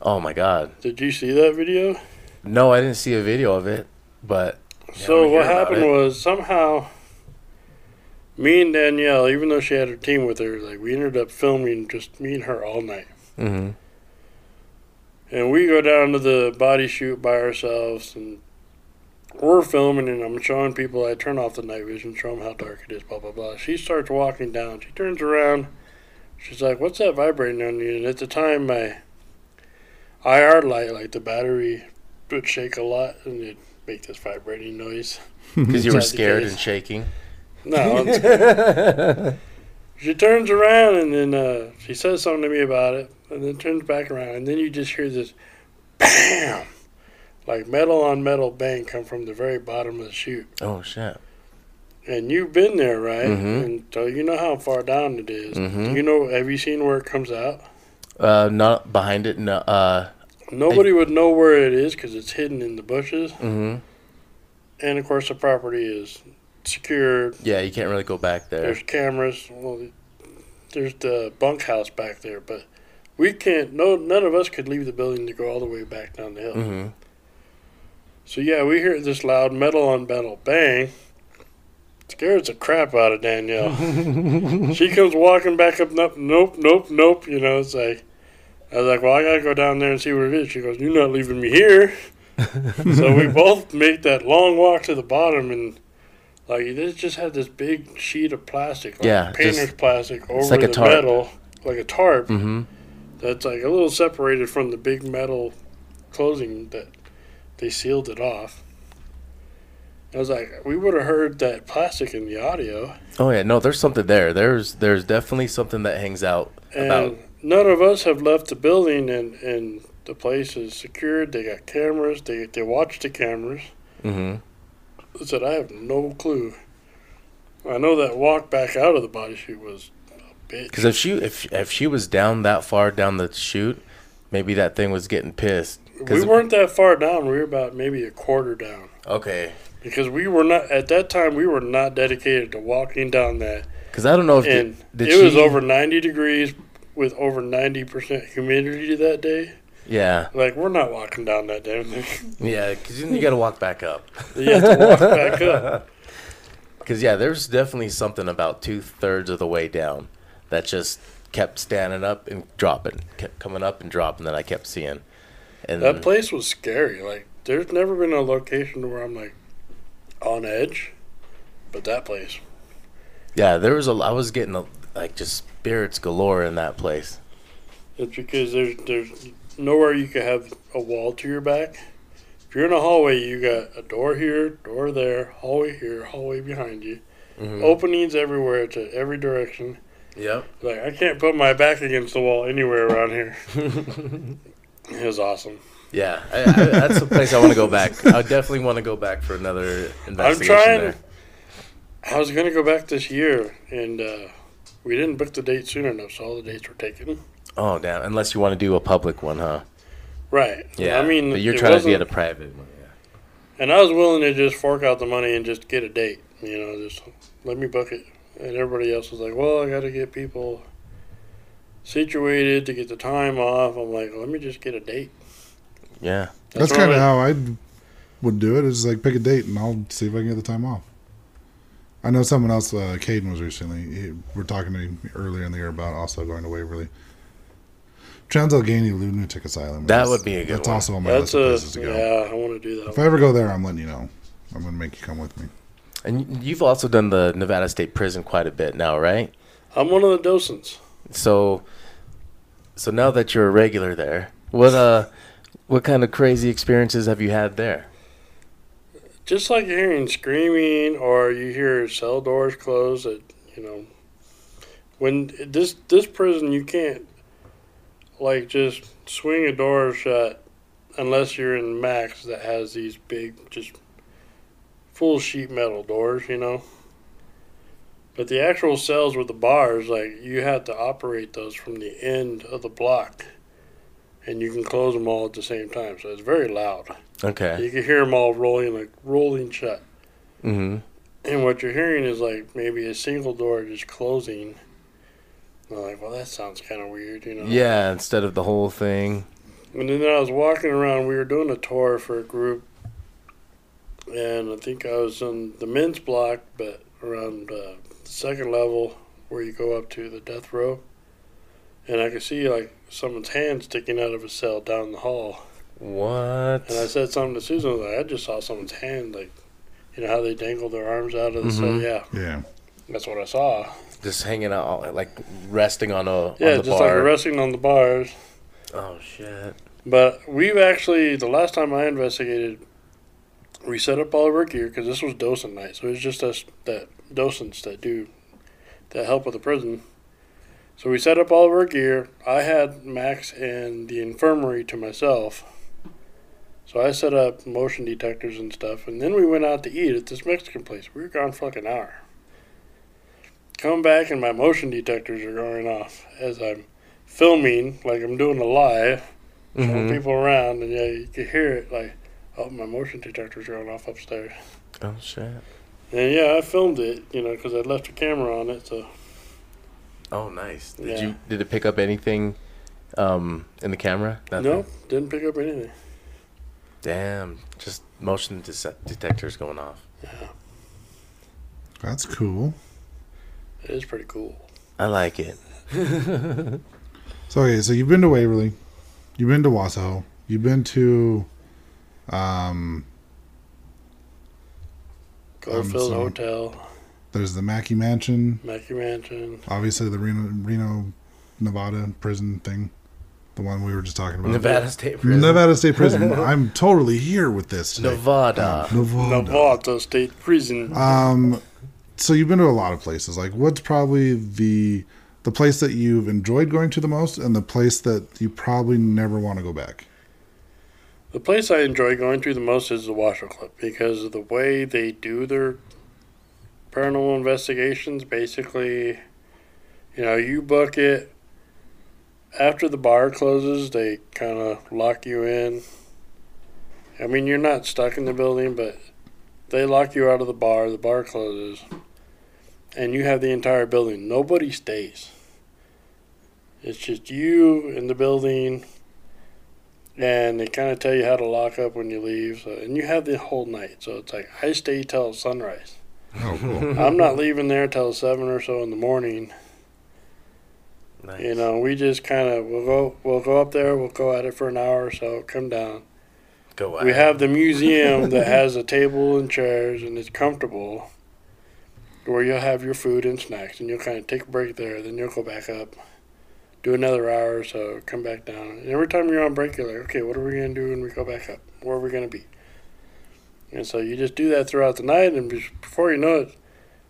S3: oh my god.
S4: Did you see that video?
S3: No, I didn't see a video of it, but Yeah,
S4: so what happened was somehow me and Danielle, even though she had her team with her, like we ended up filming just me and her all night.
S3: hmm
S4: And we go down to the body chute by ourselves and we're filming and I'm showing people I turn off the night vision, show them how dark it is, blah blah blah. She starts walking down. She turns around. She's like, "What's that vibrating on you?" And at the time, my IR light, like the battery, would shake a lot and it'd make this vibrating noise.
S3: because you were scared and shaking.
S4: No, She turns around and then uh, she says something to me about it, and then turns back around, and then you just hear this bam, like metal on metal bang come from the very bottom of the chute.
S3: Oh shit.
S4: And you've been there, right?
S3: Mhm.
S4: And so you know how far down it is.
S3: Mhm.
S4: You know, have you seen where it comes out?
S3: Uh, not behind it. No. Uh.
S4: Nobody would know where it is because it's hidden in the bushes,
S3: hmm
S4: and of course the property is secured.
S3: Yeah, you can't really go back there.
S4: There's cameras. Well, there's the bunkhouse back there, but we can't. No, none of us could leave the building to go all the way back down the hill.
S3: hmm
S4: So yeah, we hear this loud metal on metal bang. Scares the crap out of Danielle. she comes walking back up. Nope, nope, nope, nope. You know, it's like I was like, well, I gotta go down there and see what it is. She goes, you're not leaving me here. so we both make that long walk to the bottom and. Like they just had this big sheet of plastic, like
S3: Yeah,
S4: painter's plastic over
S3: like a
S4: the metal, like a tarp
S3: hmm
S4: that's like a little separated from the big metal closing that they sealed it off. I was like, we would have heard that plastic in the audio,
S3: Oh yeah, no, there's something there. There's there's definitely something that hangs out
S4: and
S3: about.
S4: none of us have left the building, and, and the place is secured. They got cameras. They they watch the cameras.
S3: hmm
S4: I said, I have no clue. I know that walk back out of the body chute was a bitch.
S3: Because if she if if she was down that far down the chute, maybe that thing was getting pissed.
S4: We weren't that far down. We were about maybe a quarter down.
S3: Okay.
S4: because we were not at that time we were not dedicated to walking down that
S3: Because I don't know if
S4: and
S3: did
S4: it was over 90 degrees with over 90% humidity that day
S3: Yeah,
S4: like we're not walking down that damn thing
S3: yeah. Because you got to walk back up.
S4: you have to walk back up
S3: Because yeah, there's definitely something about two thirds of the way down that just kept standing up and dropping, kept coming up and dropping. That I kept seeing. And
S4: that place was scary like there's never been a location where i'm like on edge but that place
S3: yeah, there was a. I was getting a, like just spirits galore in that place.
S4: it's because there's there's nowhere you could have a wall to your back if you're in a hallway you got a door here door there hallway here hallway behind you
S3: Mhm.
S4: openings everywhere to every direction.
S3: Yep.
S4: Like I can't put my back against the wall anywhere around here. it was awesome.
S3: Yeah, I, I, that's the place I want to go back. I definitely want to go back for another investigation
S4: I'm trying.
S3: there.
S4: I was gonna go back this year, and uh, we didn't book the date soon enough, so all the dates were taken.
S3: Oh damn! Unless you want to do a public one, huh?
S4: Right.
S3: Yeah.
S4: I mean,
S3: but you're trying to be at a private one. Yeah.
S4: And I was willing to just fork out the money and just get a date. You know, just let me book it. And everybody else was like, well, I got to get people situated to get the time off. I'm like, let me just get a date.
S3: Yeah.
S2: That's,
S4: what
S2: kind of how I would do it. Is like pick a date and I'll see if I can get the time off. I know someone else. Uh, Caden was recently. He, we're talking to him earlier in the year about also going to Waverly. Trans Allegheny Lunatic Asylum.
S3: That
S2: is-
S3: would be a good
S2: That's
S3: one.
S2: also on my
S4: That's
S2: list of
S4: a
S2: places to go.
S4: yeah. I want to do that.
S2: If
S4: that.
S2: I ever go there, I'm letting you know. I'm gonna make you come with me.
S3: And you've also done the Nevada State Prison quite a bit now, right?
S4: I'm one of the docents.
S3: So, so now that you're a regular there, what uh, what kind of crazy experiences have you had there?
S4: Just like hearing screaming or you hear cell doors close. That you know, when this this prison you can't like just swing a door shut unless you're in max that has these big just full sheet metal doors. You know. But the actual cells with the bars, like you have to operate those from the end of the block, and you can close them all at the same time. So it's very loud.
S3: Okay.
S4: You can hear them all rolling like rolling shut.
S3: Mm-hmm.
S4: And what you're hearing is like maybe a single door just closing. And I'm like, well, that sounds kind of weird, you know?
S3: Yeah, instead of the whole thing.
S4: And then I was walking around. We were doing a tour for a group, and I think I was on the men's block, but around uh, the second level where you go up to the death row. And I could see like someone's hand sticking out of a cell down the hall.
S3: What?
S4: And I said something to Susan. I was like, I just saw someone's hand, like, you know how they dangle their arms out of the cell.
S3: Mhm.
S4: Yeah,
S2: Yeah.
S4: that's what I saw.
S3: Just hanging out, like resting on a
S4: Yeah,
S3: on the
S4: just
S3: bar.
S4: like resting on the bars.
S3: oh shit.
S4: But we've actually, the last time I investigated, we set up all of our gear because this was docent night. So it was just us that docents that do that help with the prison. So we set up all of our gear. I had Max and the infirmary to myself. So I set up motion detectors and stuff, and then we went out to eat at this Mexican place. We were gone for like an hour. Come back and my motion detectors are going off as I'm filming, like I'm doing a live showing
S3: Mhm.
S4: people around, and yeah, you could hear it like, oh, my motion detector's going off upstairs.
S3: Oh shit.
S4: And yeah, I filmed it, you know, because I left a camera on it. So
S3: Oh nice. Did
S4: Yeah.
S3: you did it pick up anything um in the camera? Nothing?
S4: no, didn't pick up anything.
S3: Damn. Just motion dece- detectors going off. Yeah.
S2: That's cool.
S4: It is pretty cool.
S3: I like it.
S2: So okay, so you've been to Waverly, you've been to Washoe, you've been to, um,
S4: Goldfield
S2: so-
S4: Hotel,
S2: there's the Mackay Mansion,
S4: Mackay Mansion.
S2: obviously the Reno, Reno, Nevada prison thing, the one we were just talking about.
S3: Nevada State Prison.
S2: Nevada State Prison. I'm totally here with this. Today.
S3: Nevada.
S2: Nevada.
S4: Nevada State Prison.
S2: Um, so you've been to a lot of places. Like, what's probably the the place that you've enjoyed going to the most, and the place that you probably never want to go back?
S4: The place I enjoy going to the most is the Washoe Club because of the way they do their paranormal investigations. Basically, you know, you book it after the bar closes, they kind of lock you in. I mean, you're not stuck in the building, but they lock you out of the bar. The bar closes, and you have the entire building. Nobody stays. It's just you in the building and they kind of tell you how to lock up when you leave. So, and you have the whole night. So it's like I stay till sunrise.
S2: Oh, cool.
S4: I'm not leaving there till seven or so in the morning.
S3: Nice.
S4: You know, we just kind of we'll go we'll go up there. We'll go at it for an hour or so. Come down.
S3: Go Out.
S4: We have the museum that has a table and chairs and it's comfortable. Where you'll have your food and snacks, and you'll kind of take a break there. Then you'll go back up, do another hour or so, come back down. And every time you're on break, you're like, okay, what are we gonna do when we go back up? Where are we gonna be? And so you just do that throughout the night, and before you know it,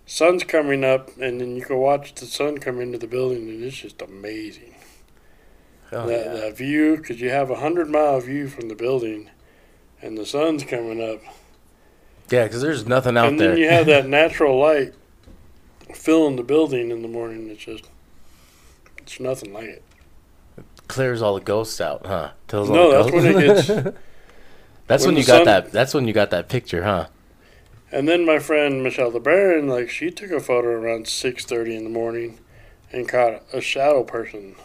S4: sun's coming up, and then you can watch the sun come into the building, and it's just amazing.
S3: Hell
S4: that,
S3: yeah.
S4: that view, because you have a hundred mile view from the building, and the sun's coming up,
S3: Yeah, because there's nothing out
S4: and
S3: there.
S4: then you have that natural light filling the building in the morning. It's just, it's nothing like it.
S3: Clears all the ghosts out, huh? Tells
S4: No,
S3: the
S4: that's when it gets.
S3: That's
S4: When
S3: when, you got
S4: sun-
S3: that. That's when you got that picture, huh?
S4: And then my friend Michelle LeBaron, like she took a photo around six thirty in the morning, and caught a shadow person,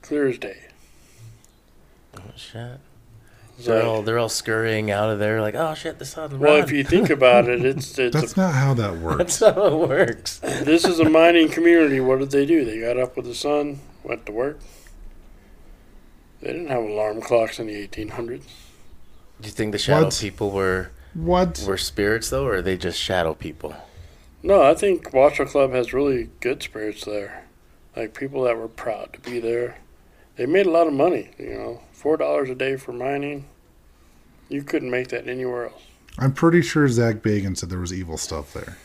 S4: clear as day.
S3: Oh, shit.
S4: It's
S3: They're
S4: like-
S3: all they're all scurrying out of there, like, oh shit, the sun.
S4: well,
S3: run."
S4: if you think about it, it's it's
S2: That's
S4: a,
S2: not how that works.
S3: that's how it works.
S4: this is a mining community. What did they do? They got up with the sun, went to work. They didn't have alarm clocks in the 1800s.
S3: Do you think the shadow
S2: What?
S3: people were
S2: What?
S3: were spirits though, or are they just shadow people?
S4: No, I think Washoe Club has really good spirits there. Like people that were proud to be there. They made a lot of money, you know. Four dollars a day for mining. You couldn't make that anywhere else.
S2: I'm pretty sure Zak Bagans said there was evil stuff there.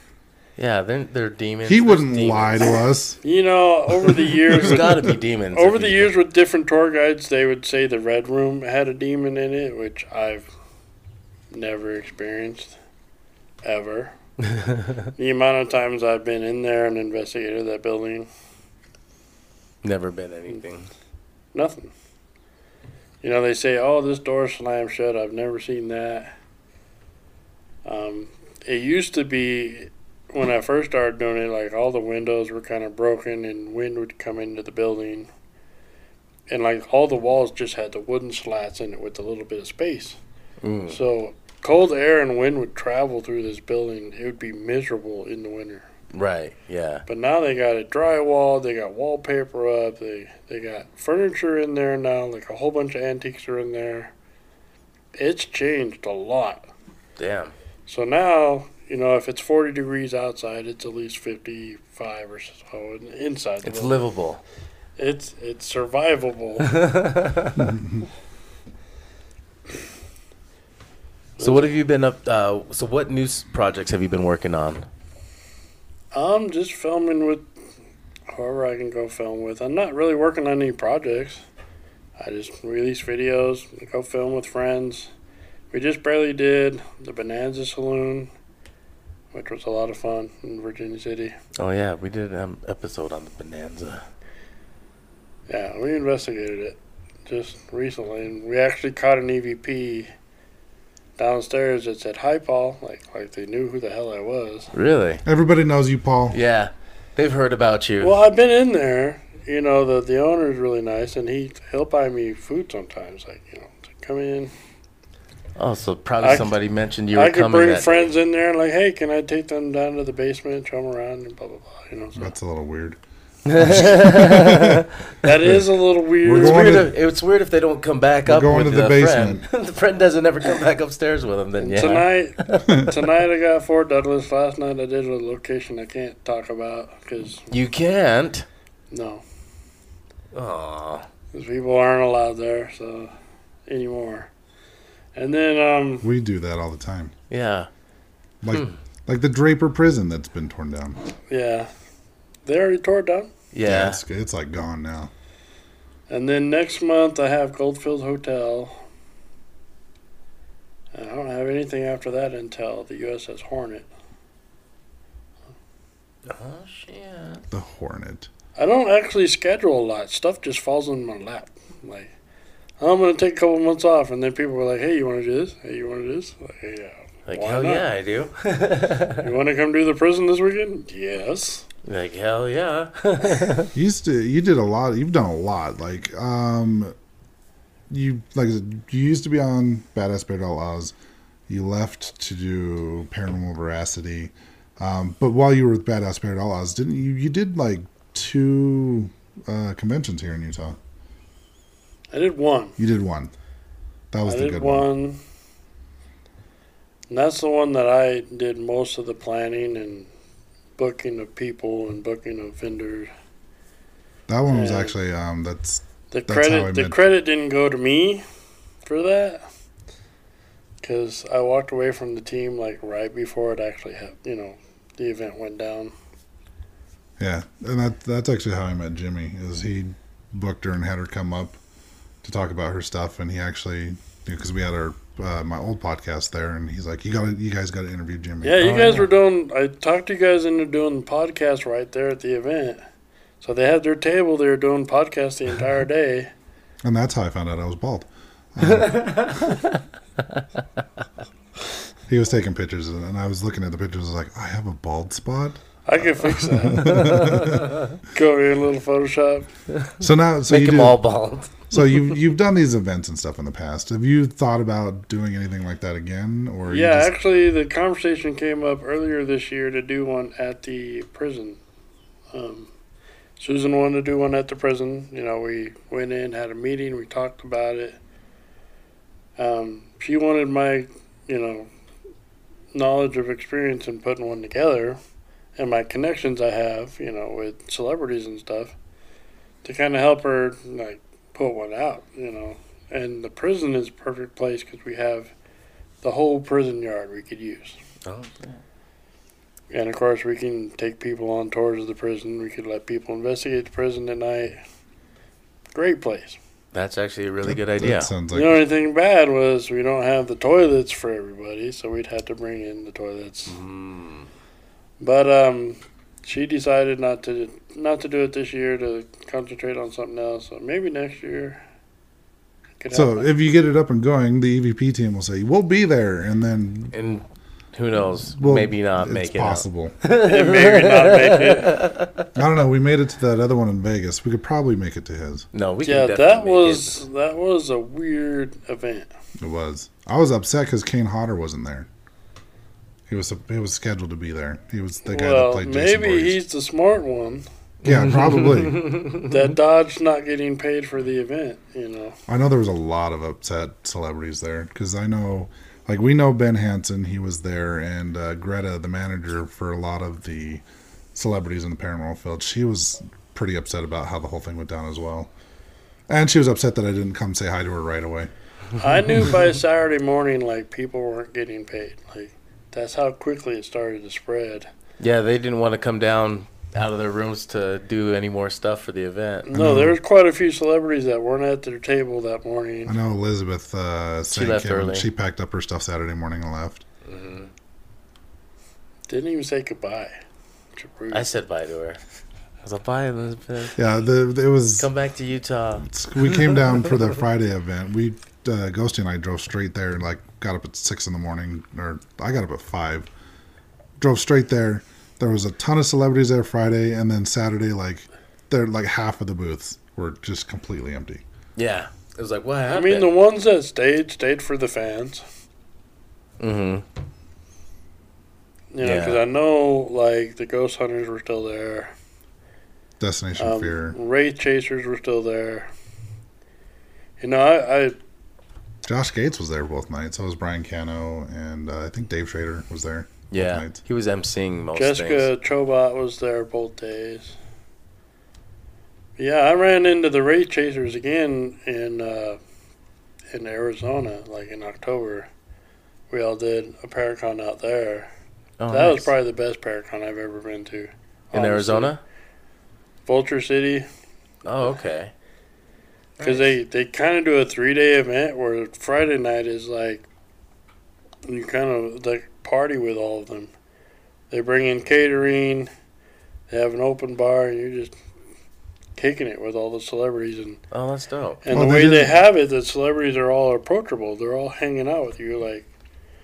S3: Yeah, they're they're demons.
S2: He
S3: There's
S2: wouldn't
S3: demons.
S2: lie to us.
S4: You know, over the years
S3: There's
S4: with,
S3: got to be demons.
S4: over the
S3: you-
S4: years with different tour guides, they would say the red room had a demon in it, which I've never experienced ever. the amount of times I've been in there and investigated that building,
S3: Never been anything.
S4: Nothing. You know, they say, "Oh, this door slammed shut." I've never seen that. Um, it used to be when I first started doing it, like all the windows were kind of broken and wind would come into the building, and like all the walls just had the wooden slats in it with a little bit of space.
S3: Mm.
S4: So cold air and wind would travel through this building. It would be miserable in the winter.
S3: Right. Yeah.
S4: But now they got it drywall, they got wallpaper up, they they got furniture in there now, like a whole bunch of antiques are in there. It's changed a lot.
S3: Damn.
S4: So now, you know, if it's 40 degrees outside, it's at least 55 or so inside. the
S3: It's
S4: building.
S3: livable.
S4: It's it's survivable.
S3: So what have you been up? Uh, so what news projects have you been working on?
S4: I'm just filming with whoever I can go film with. I'm not really working on any projects. I just release videos, go film with friends. We just barely did the Bonanza Saloon, which was a lot of fun in Virginia City.
S3: Oh yeah, we did an um, episode on the Bonanza.
S4: Yeah, we investigated it just recently, and we actually caught an EVP downstairs it said "Hi, Paul," like like they knew who the hell I was.
S3: Really?
S2: Everybody knows you, Paul.
S3: Yeah, they've heard about you.
S4: Well, I've been in there. You know, the the owner's really nice, and he he'll buy me food sometimes. Like you know, to come in.
S3: oh, so probably
S4: I c-
S3: somebody mentioned you were
S4: I could
S3: coming.
S4: bring
S3: that-
S4: friends in there, and like, hey, can I take them down to the basement, show them around, and blah blah blah. You know, so
S2: That's a little weird.
S4: that is a little weird.
S3: It's weird,
S2: to-
S3: if, it's weird if they don't come back up
S2: going
S3: with
S2: to the
S3: friend. the friend doesn't ever come back upstairs with them. Then yeah.
S4: Tonight, tonight I got Fort Douglas. Last night I did a location I can't talk about because
S3: You can't.
S4: no,
S3: Aw.
S4: because people aren't allowed there so anymore. And then um,
S2: We do that all the time.
S3: Yeah.
S2: Like
S3: Hmm.
S2: like the Draper prison that's been torn down.
S4: yeah, they already tore it down.
S3: Yeah.
S2: it's, it's like gone now.
S4: And then next month I have Goldfield Hotel. And I don't have anything after that until the USS Hornet.
S3: Oh shit.
S2: The Hornet.
S4: I don't actually schedule a lot. Stuff just falls in my lap. Like, I'm gonna take a couple months off, and then people were like, "Hey, you want to do this? Hey, you want to do this?" Like, hey, yeah.
S3: Like
S4: Why
S3: hell
S4: not?
S3: yeah, I do.
S4: You want to come do the prison this weekend? Yes.
S3: Like hell yeah.
S2: You used to you did a lot. You've done a lot. Like um, you like you used to be on Badass Spirit Outlaws. You left to do Paranormal Veracity. Um, but while you were with Badass Spirit Outlaws, didn't you? You did like two uh, conventions here in Utah.
S4: I did one.
S2: You did one. That was
S4: I
S2: the
S4: did
S2: good one.
S4: one. And that's the one that I did most of the planning and booking of people and booking of vendors.
S2: That one was
S4: Yeah.
S2: actually um, that's
S4: The
S2: That's
S4: credit the credit didn't go to me for that because I walked away from the team like right before it actually had you know the event went down.
S2: yeah, and that that's actually how I met Jimmy. Is he booked her and had her come up to talk about her stuff, and he actually because we had our uh, my old podcast there, and he's like, "You got to, you guys got to interview Jimmy."
S4: Yeah, you
S3: Oh,
S4: guys
S3: yeah.
S4: were doing. I talked to you guys into doing the podcast right there at the event. So they had their table. They were doing podcast the entire day.
S2: and that's how I found out I was bald. He was taking pictures, and I was looking at the pictures. I was like, I have a bald spot.
S4: I can fix that. Go over here, a little Photoshop.
S2: So now, so
S3: Make
S2: you
S3: them
S2: do-
S3: all bald.
S2: So you you've done these events and stuff in the past. Have you thought about doing anything like that again, or
S4: Yeah,
S2: just-
S4: actually, the conversation came up earlier this year to do one at the prison. Um, Susan wanted to do one at the prison. You know, we went in, had a meeting, we talked about it. Um, she wanted my, you know, knowledge of experience in putting one together and my connections I have, you know, with celebrities and stuff to kind of help her, like, put one out, you know. And the prison is a perfect place because we have the whole prison yard we could use.
S3: Oh,
S4: And of course, we can take people on tours of the prison. We could let people investigate the prison at night. Great place.
S3: that's actually a really good idea.
S2: sounds
S4: the
S2: like
S4: only thing bad was we don't have the toilets for everybody, so we'd have to bring in the toilets.
S3: Mm.
S4: But um, she decided not to not to do it this year to concentrate on something else. So maybe next year.
S2: so.
S4: happen.
S2: If you get it up and going, the EVP team will say, "We'll be there," and then
S3: And who knows?
S2: well,
S3: maybe not
S2: it's
S3: make it.
S2: possible.
S4: Maybe not make it.
S2: I don't know. We made it to that other one in Vegas. We could probably make it to his.
S3: No, we
S4: yeah,
S3: can
S4: that
S3: definitely make
S4: was
S3: it.
S4: that was a weird event.
S2: It was. I was upset because Kane Hodder wasn't there. He was he was scheduled to be there. He was the guy that played Jason
S4: maybe
S2: Voorhees.
S4: he's the smart one.
S2: Yeah, probably.
S4: that Dodge not getting paid for the event. You know,
S2: I know there was a lot of upset celebrities there because I know, like we know Ben Hansen, he was there, and uh, Greta, the manager for a lot of the celebrities in the paranormal field, she was pretty upset about how the whole thing went down as well. And she was upset that I didn't come say hi to her right away.
S4: I knew by Saturday morning like people weren't getting paid. Like that's how quickly it started to spread.
S3: Yeah, they didn't want to come down out of their rooms to do any more stuff for the event.
S4: No, there was quite a few celebrities that weren't at their table that morning.
S2: I know Elizabeth uh, St.
S3: left
S2: Kim,
S3: early.
S2: she packed up her stuff Saturday morning and left.
S4: Didn't even say goodbye.
S3: I said bye to her. I was like, bye, Elizabeth.
S2: Yeah, the it was
S3: Come back to Utah.
S2: we came down for the Friday event. We uh, Ghosty and I drove straight there and like got up at six in the morning, or I got up at five. Drove straight there. There was a ton of celebrities there Friday, and then Saturday, like there, like half of the booths were just completely empty.
S3: Yeah. It was like, what happened?
S4: I mean, the ones that stayed stayed for the fans.
S3: mm-hmm.
S4: You know,
S3: Yeah.
S4: because I know like the ghost hunters were still there.
S2: Destination
S4: Um,
S2: Fear.
S4: Wraith chasers were still there. You know, I, I
S2: Josh Gates was there both nights. So was Brian Cano, and uh, I think Dave Schrader was there.
S3: Yeah.
S2: nights.
S3: He was emceeing most
S4: Jessica
S3: things.
S4: Chobot was there both days. Yeah, I ran into the Wraith Chasers again in uh, in Arizona, like in October. We all did a Paracon out there.
S3: Oh,
S4: that was probably the best Paracon I've ever been to.
S3: in
S4: honestly.
S3: Arizona.
S4: Vulture City,
S3: Oh, okay.
S4: because they they kind of do a three day event where Friday night is like you kind of like party with all of them. They bring in catering, they have an open bar, and you're just kicking it with all the celebrities and
S3: Oh, that's dope.
S4: and
S2: Well,
S4: the way they
S2: did-
S4: have it, the celebrities are all approachable. They're all hanging out with you. Like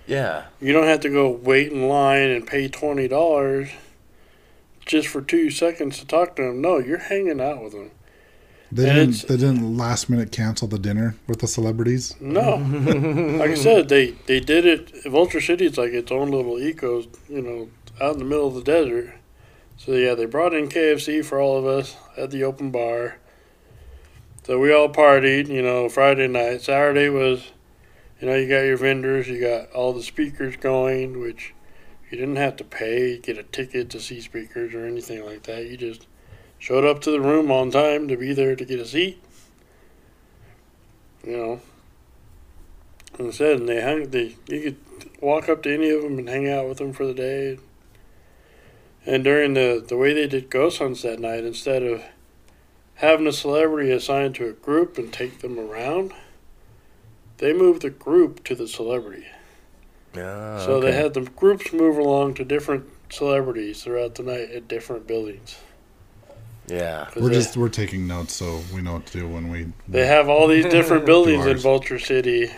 S3: Yeah.
S4: you don't have to go wait in line and pay twenty dollars just for two seconds to talk to them. No, you're hanging out with them.
S2: They
S4: And
S2: didn't. They didn't last minute cancel the dinner with the celebrities.
S4: No, like I said, they they did it. Vulture City is like its own little eco, you know, out in the middle of the desert. So yeah, they brought in KFC for all of us at the open bar. So we all partied, you know, Friday night. Saturday was, you know, you got your vendors, you got all the speakers going, which you didn't have to pay, get a ticket to see speakers or anything like that. You just showed up to the room on time to be there to get a seat. You know, and said, and they hung. They you could walk up to any of them and hang out with them for the day. And during the the way they did ghost hunts that night, instead of having a celebrity assigned to a group and take them around, they moved the group to the celebrity.
S3: Yeah.
S4: so they had the groups move along to different celebrities throughout the night at different buildings.
S3: Yeah.
S4: 'Cause
S2: We're
S4: they,
S2: just we're taking notes so we know what to do when we.
S4: they have all these different buildings in. Vulture City,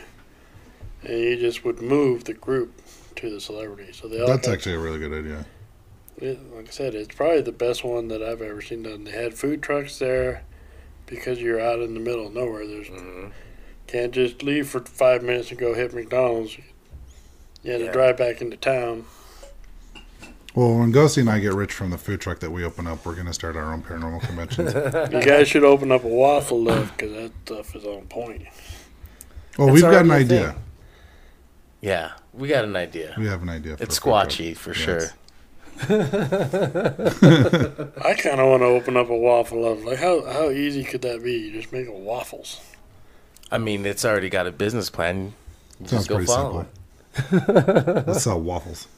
S4: and you just would move the group to the celebrity. So they all
S2: That's actually a really good idea.
S4: it, like I said, it's probably the best one that I've ever seen done. They had food trucks there because you're out in the middle of nowhere. There's
S3: Mhm.
S4: can't just leave for five minutes and go hit McDonald's. You had to drive back into town.
S2: Well, when Ghosty and I get rich from the food truck that we open up, we're going to start our own paranormal conventions.
S4: You guys should open up a waffle love because that stuff is on point.
S2: Well,
S3: That's
S2: we've got an idea.
S3: thing. Yeah, we got an idea.
S2: We have an idea. For
S3: It's
S2: a truck.
S3: squatchy for
S2: Yeah,
S3: sure.
S2: it's-
S4: I kind of want to open up a waffle love. Like how how easy could that be? You just make waffles.
S3: I mean, it's already got a business plan. You
S2: Sounds
S3: just go
S2: pretty
S3: follow
S2: simple.
S3: it.
S2: Let's sell waffles.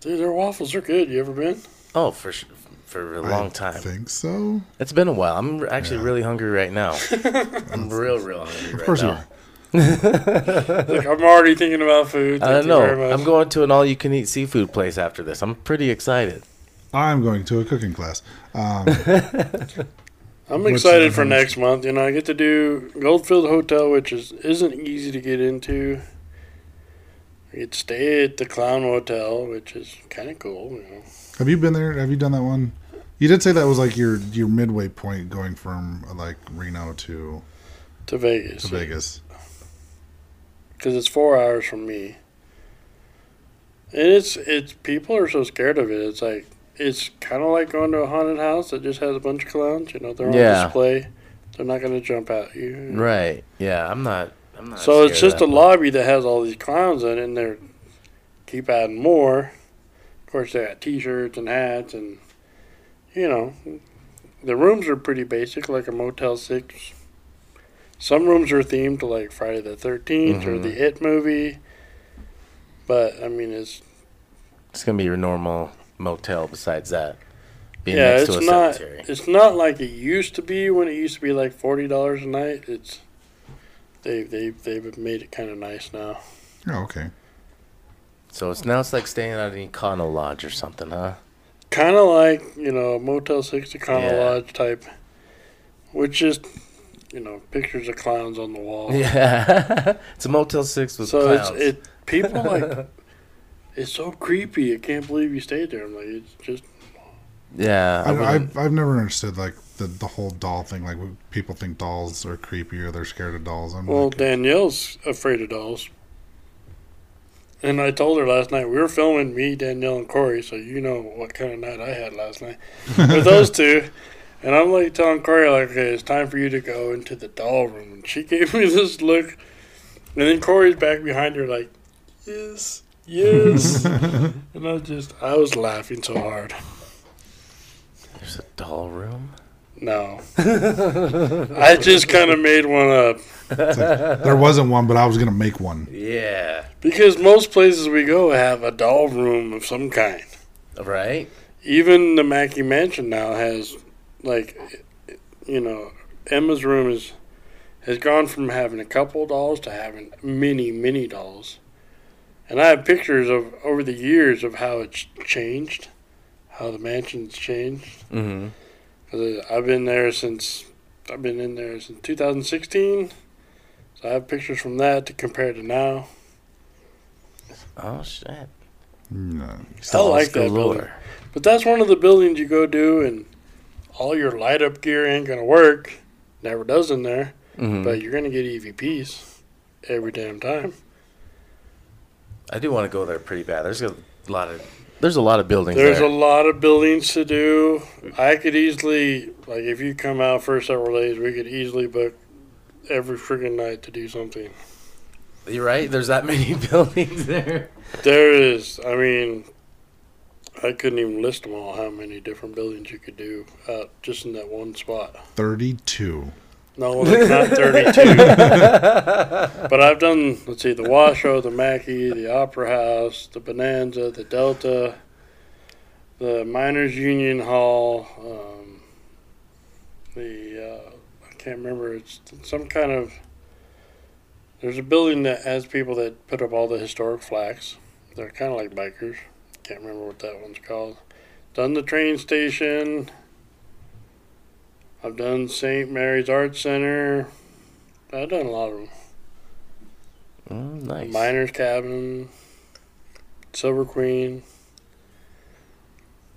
S4: Dude, their waffles are good. You ever been?
S3: Oh, for sh- for a long time.
S2: I
S3: time.
S2: think so.
S3: It's been a while. I'm actually
S2: Yeah.
S3: really hungry right now. I'm real, real hungry
S2: Of
S3: right
S2: course you
S3: now.
S2: are.
S4: Look, I'm already thinking about food.
S3: I
S4: Thank
S3: don't
S4: you very
S3: know.
S4: much.
S3: I'm going to an all-you-can-eat seafood place after this. I'm pretty excited.
S2: I'm going to a cooking class. Um,
S4: I'm excited for
S2: next?
S4: next month. You know, I get to do Goldfield Hotel, which is isn't easy to get into. I get to stay at the Clown Hotel, which is kind of cool. You know,
S2: have you been there? Have you done that one? You did say that was like your your midway point going from uh, like Reno to,
S4: to Vegas
S2: to Vegas.
S4: because it's four hours from me. And it's it's people are so scared of it. It's like it's kind of like going to a haunted house that just has a bunch of clowns. You know, they're on
S3: Yeah.
S4: display. They're not going to jump at you.
S3: Right. Yeah. I'm not. I'm not.
S4: So it's just a
S3: that,
S4: lobby that has all these clowns in it, and they keep adding more. Of course, they got T-shirts and hats, and you know, the rooms are pretty basic, like a Motel Six. Some rooms are themed to like Friday the 13th or
S3: Mhm.
S4: the It movie, but I mean, it's
S3: It's gonna be your normal motel. Besides that, being
S4: yeah,
S3: next
S4: it's
S3: to a
S4: not
S3: cemetery.
S4: it's not like it used to be when it used to be like forty dollars a night. It's they they they've made it kind of nice now.
S2: Oh, okay.
S3: So it's now it's like staying at an Econo Lodge or something, huh?
S4: kind of like you know Motel Six Econo
S3: Yeah.
S4: Lodge type, which is you know pictures of clowns on the wall.
S3: Yeah. it's a Motel Six with
S4: so
S3: clowns.
S4: it's it people like it's so creepy. I can't believe you stayed there. I'm like it's just
S3: yeah. I
S2: I, I've I've never understood like the the whole doll thing. Like people think dolls are creepy or they're scared of dolls. I'm
S4: well
S2: like,
S4: Danielle's afraid of dolls. And I told her last night we were filming me, Danielle, and Corey, so you know what kind of night I had last night with those two. And I'm like telling Corey, like, okay, it's time for you to go into the doll room. And she gave me this look. And then Corey's back behind her, like, yes, yes. and I just, I was laughing so hard.
S3: There's a doll room.
S4: No. I just kind of made one up.
S2: there wasn't one, but I was gonna make one.
S3: Yeah.
S4: Because most places we go have a doll room of some kind.
S3: Right.
S4: Even the Mackay Mansion now has, like, you know, Emma's room is has gone from having a couple dolls to having many, many dolls. And I have pictures of over the years of how it's changed, how the mansion's changed.
S3: Mm-hmm.
S4: 'Cause I've been there since I've been in there since 2016. So I have pictures from that to compare to now.
S3: Oh shit.
S2: No.
S4: I like that
S3: galore.
S4: building. But that's one of the buildings you go do, and all your light up gear ain't gonna work. Never does in there,
S3: Mhm.
S4: but you're gonna get EVPs every damn time.
S3: I do want to go there pretty bad. There's a lot of there's a lot of buildings
S4: There's
S3: there.
S4: a lot of buildings to do. I could easily, like, if you come out for several days, we could easily book every friggin' night to do something.
S3: You're right. There's that many buildings there.
S4: There is, I mean, I couldn't even list them all. How many different buildings you could do out just in that one spot.
S2: Thirty-two.
S4: No, it's not 32. but I've done, let's see, the Washoe, the Mackay, the Opera House, the Bonanza, the Delta, the Miners Union Hall, um, the, uh, I can't remember, it's some kind of, there's a building that has people that put up all the historic flags. They're kind of like bikers. Can't remember what that one's called. Done the train station. I've done St. Mary's Art Center. I've done a lot of them.
S3: Mm, nice.
S4: Miner's Cabin, Silver Queen.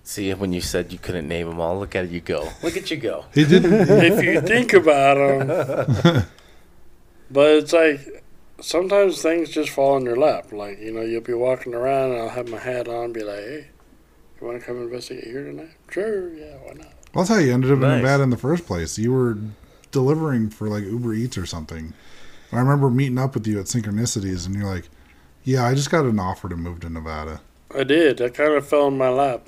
S3: See, when you said you couldn't name them all, look at you go. Look at you go.
S2: He did.
S4: if you think about them. but it's like sometimes things just fall in your lap. Like you know, you'll be walking around, and I'll have my hat on, and be like, "Hey, you want to come investigate here tonight?" Sure, yeah, why not?
S2: Well, that's how you ended up
S3: Nice.
S2: in Nevada in the first place. You were delivering for like Uber Eats or something. I remember meeting up with you at Synchronicities, and you're like, "Yeah, I just got an offer to move to Nevada."
S4: I did. That kind of fell in my lap.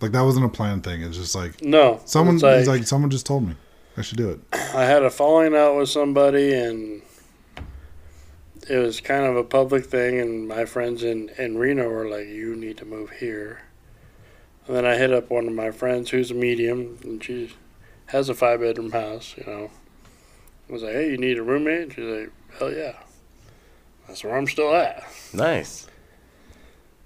S2: Like that wasn't a planned thing. It's just like
S4: No,
S2: someone, like, like someone just told me I should do it.
S4: I had a falling out with somebody, and it was kind of a public thing. And my friends in, in Reno were like, "You need to move here." And then I hit up one of my friends who's a medium, and she has a five bedroom house. You know, I was like, "Hey, you need a roommate?" She's like, "Hell yeah." That's where I'm still at.
S3: Nice.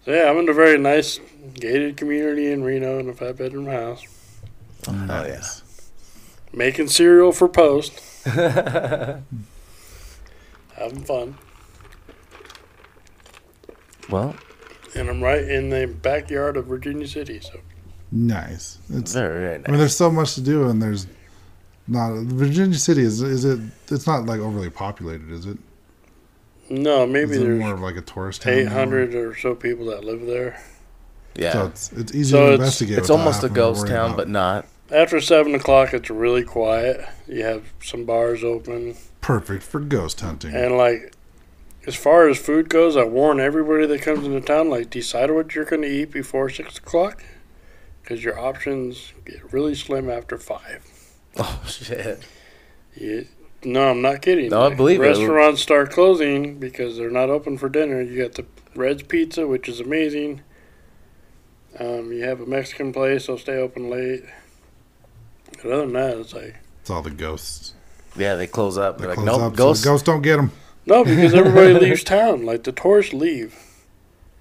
S4: So yeah, I'm in a very nice gated community in Reno in a five bedroom house,
S3: Oh, hell yeah.
S4: making cereal for post, having fun.
S3: Well,
S4: and I'm right in the backyard of Virginia City. So
S2: Nice. It's.
S3: very, very
S2: I mean, there's so much to do, and there's not Virginia City. Is is it? It's not like overly populated, is it?
S4: no, maybe
S2: is it
S4: there's
S2: more of like a tourist town.
S4: 800 or so people that live there.
S3: Yeah.
S2: So it's it's easy
S4: So
S2: to
S4: it's-
S2: investigate.
S3: it's
S2: without
S3: almost a ghost town,
S2: about-
S3: but not.
S4: After seven o'clock, it's really quiet. You have some bars open,
S2: perfect for ghost hunting.
S4: and like as far as food goes, I warn everybody that comes into town like decide what you're going to eat before six o'clock, because your options get really slim after five.
S3: Oh shit.
S4: You, no, I'm not kidding.
S3: No, I believe it.
S4: Restaurants start closing because they're not open for dinner. You got the Red's Pizza, which is amazing. Um, you have a Mexican place, they'll stay open late. But other than that, it's like
S2: it's all the ghosts.
S3: Yeah, they close up.
S2: They
S3: They're like,
S2: close
S3: nope,
S2: up, so
S3: ghosts.
S2: the ghosts don't get them.
S4: No, because everybody leaves town. Like the tourists leave,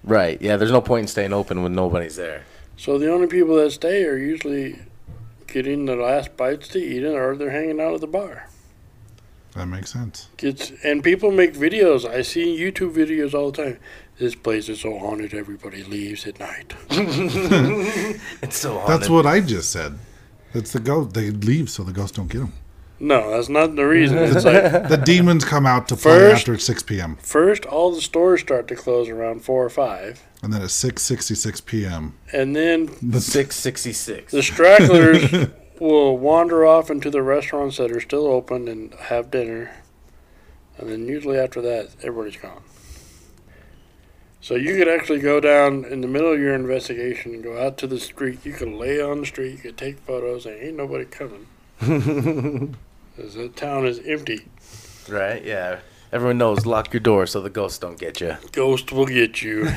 S3: Right. Yeah, there's no point in staying open when nobody's there.
S4: so the only people that stay are usually getting the last bites to eat, it, or they're hanging out at the bar.
S2: That makes sense.
S4: Gets and people make videos. I see YouTube videos all the time. This place is so haunted. Everybody leaves at night.
S3: It's so haunted.
S2: That's what I just said. It's the ghost. They leave so the ghosts don't get them.
S4: No, that's not the reason. It's like
S2: The demons come out to play
S4: First-
S2: after 6 p.m.
S4: first, all the stores start to close around four or five,
S2: And then at 6.66 p.m.
S4: and then
S2: The,
S3: six sixty six.
S4: the stragglers will wander off into the restaurants that are still open and have dinner, and then usually after that, everybody's gone. So you could actually go down in the middle of your investigation and go out to the street. You could lay on the street. You could take photos, and ain't nobody coming. 'Cause that town is empty.
S3: Right. Yeah. Everyone knows lock your door so the ghosts don't get you.
S4: Ghost will get you.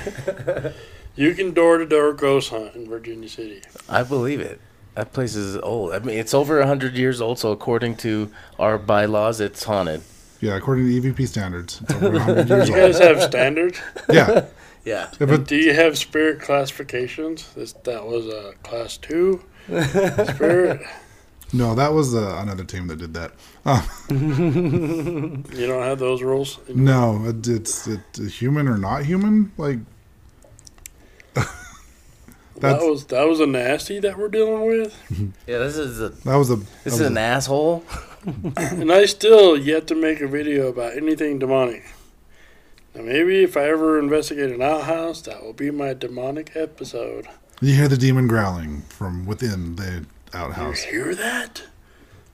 S4: you can door to door ghost hunt in Virginia City.
S3: I believe it. That place is old. I mean, it's over hundred years old. So according to our bylaws, it's haunted.
S2: yeah, according to EVP standards, it's over 100 years
S4: You guys
S2: old.
S4: have standards?
S2: Yeah.
S3: Yeah.
S2: yeah but
S4: Do you have spirit classifications? This, that was a class two spirit.
S2: No, that was uh, another team that did that. Uh,
S4: You don't have those rules.
S2: no, it, it's it's human or not human. Like
S4: that was that was a nasty that we're dealing with,
S3: Yeah. This is a
S2: that was a
S3: this
S2: that
S3: is
S2: was
S3: an
S2: a-
S3: asshole.
S4: and I still yet to make a video about anything demonic. Now maybe if I ever investigate an outhouse, that will be my demonic episode.
S2: You hear the demon growling from within the
S4: You hear that?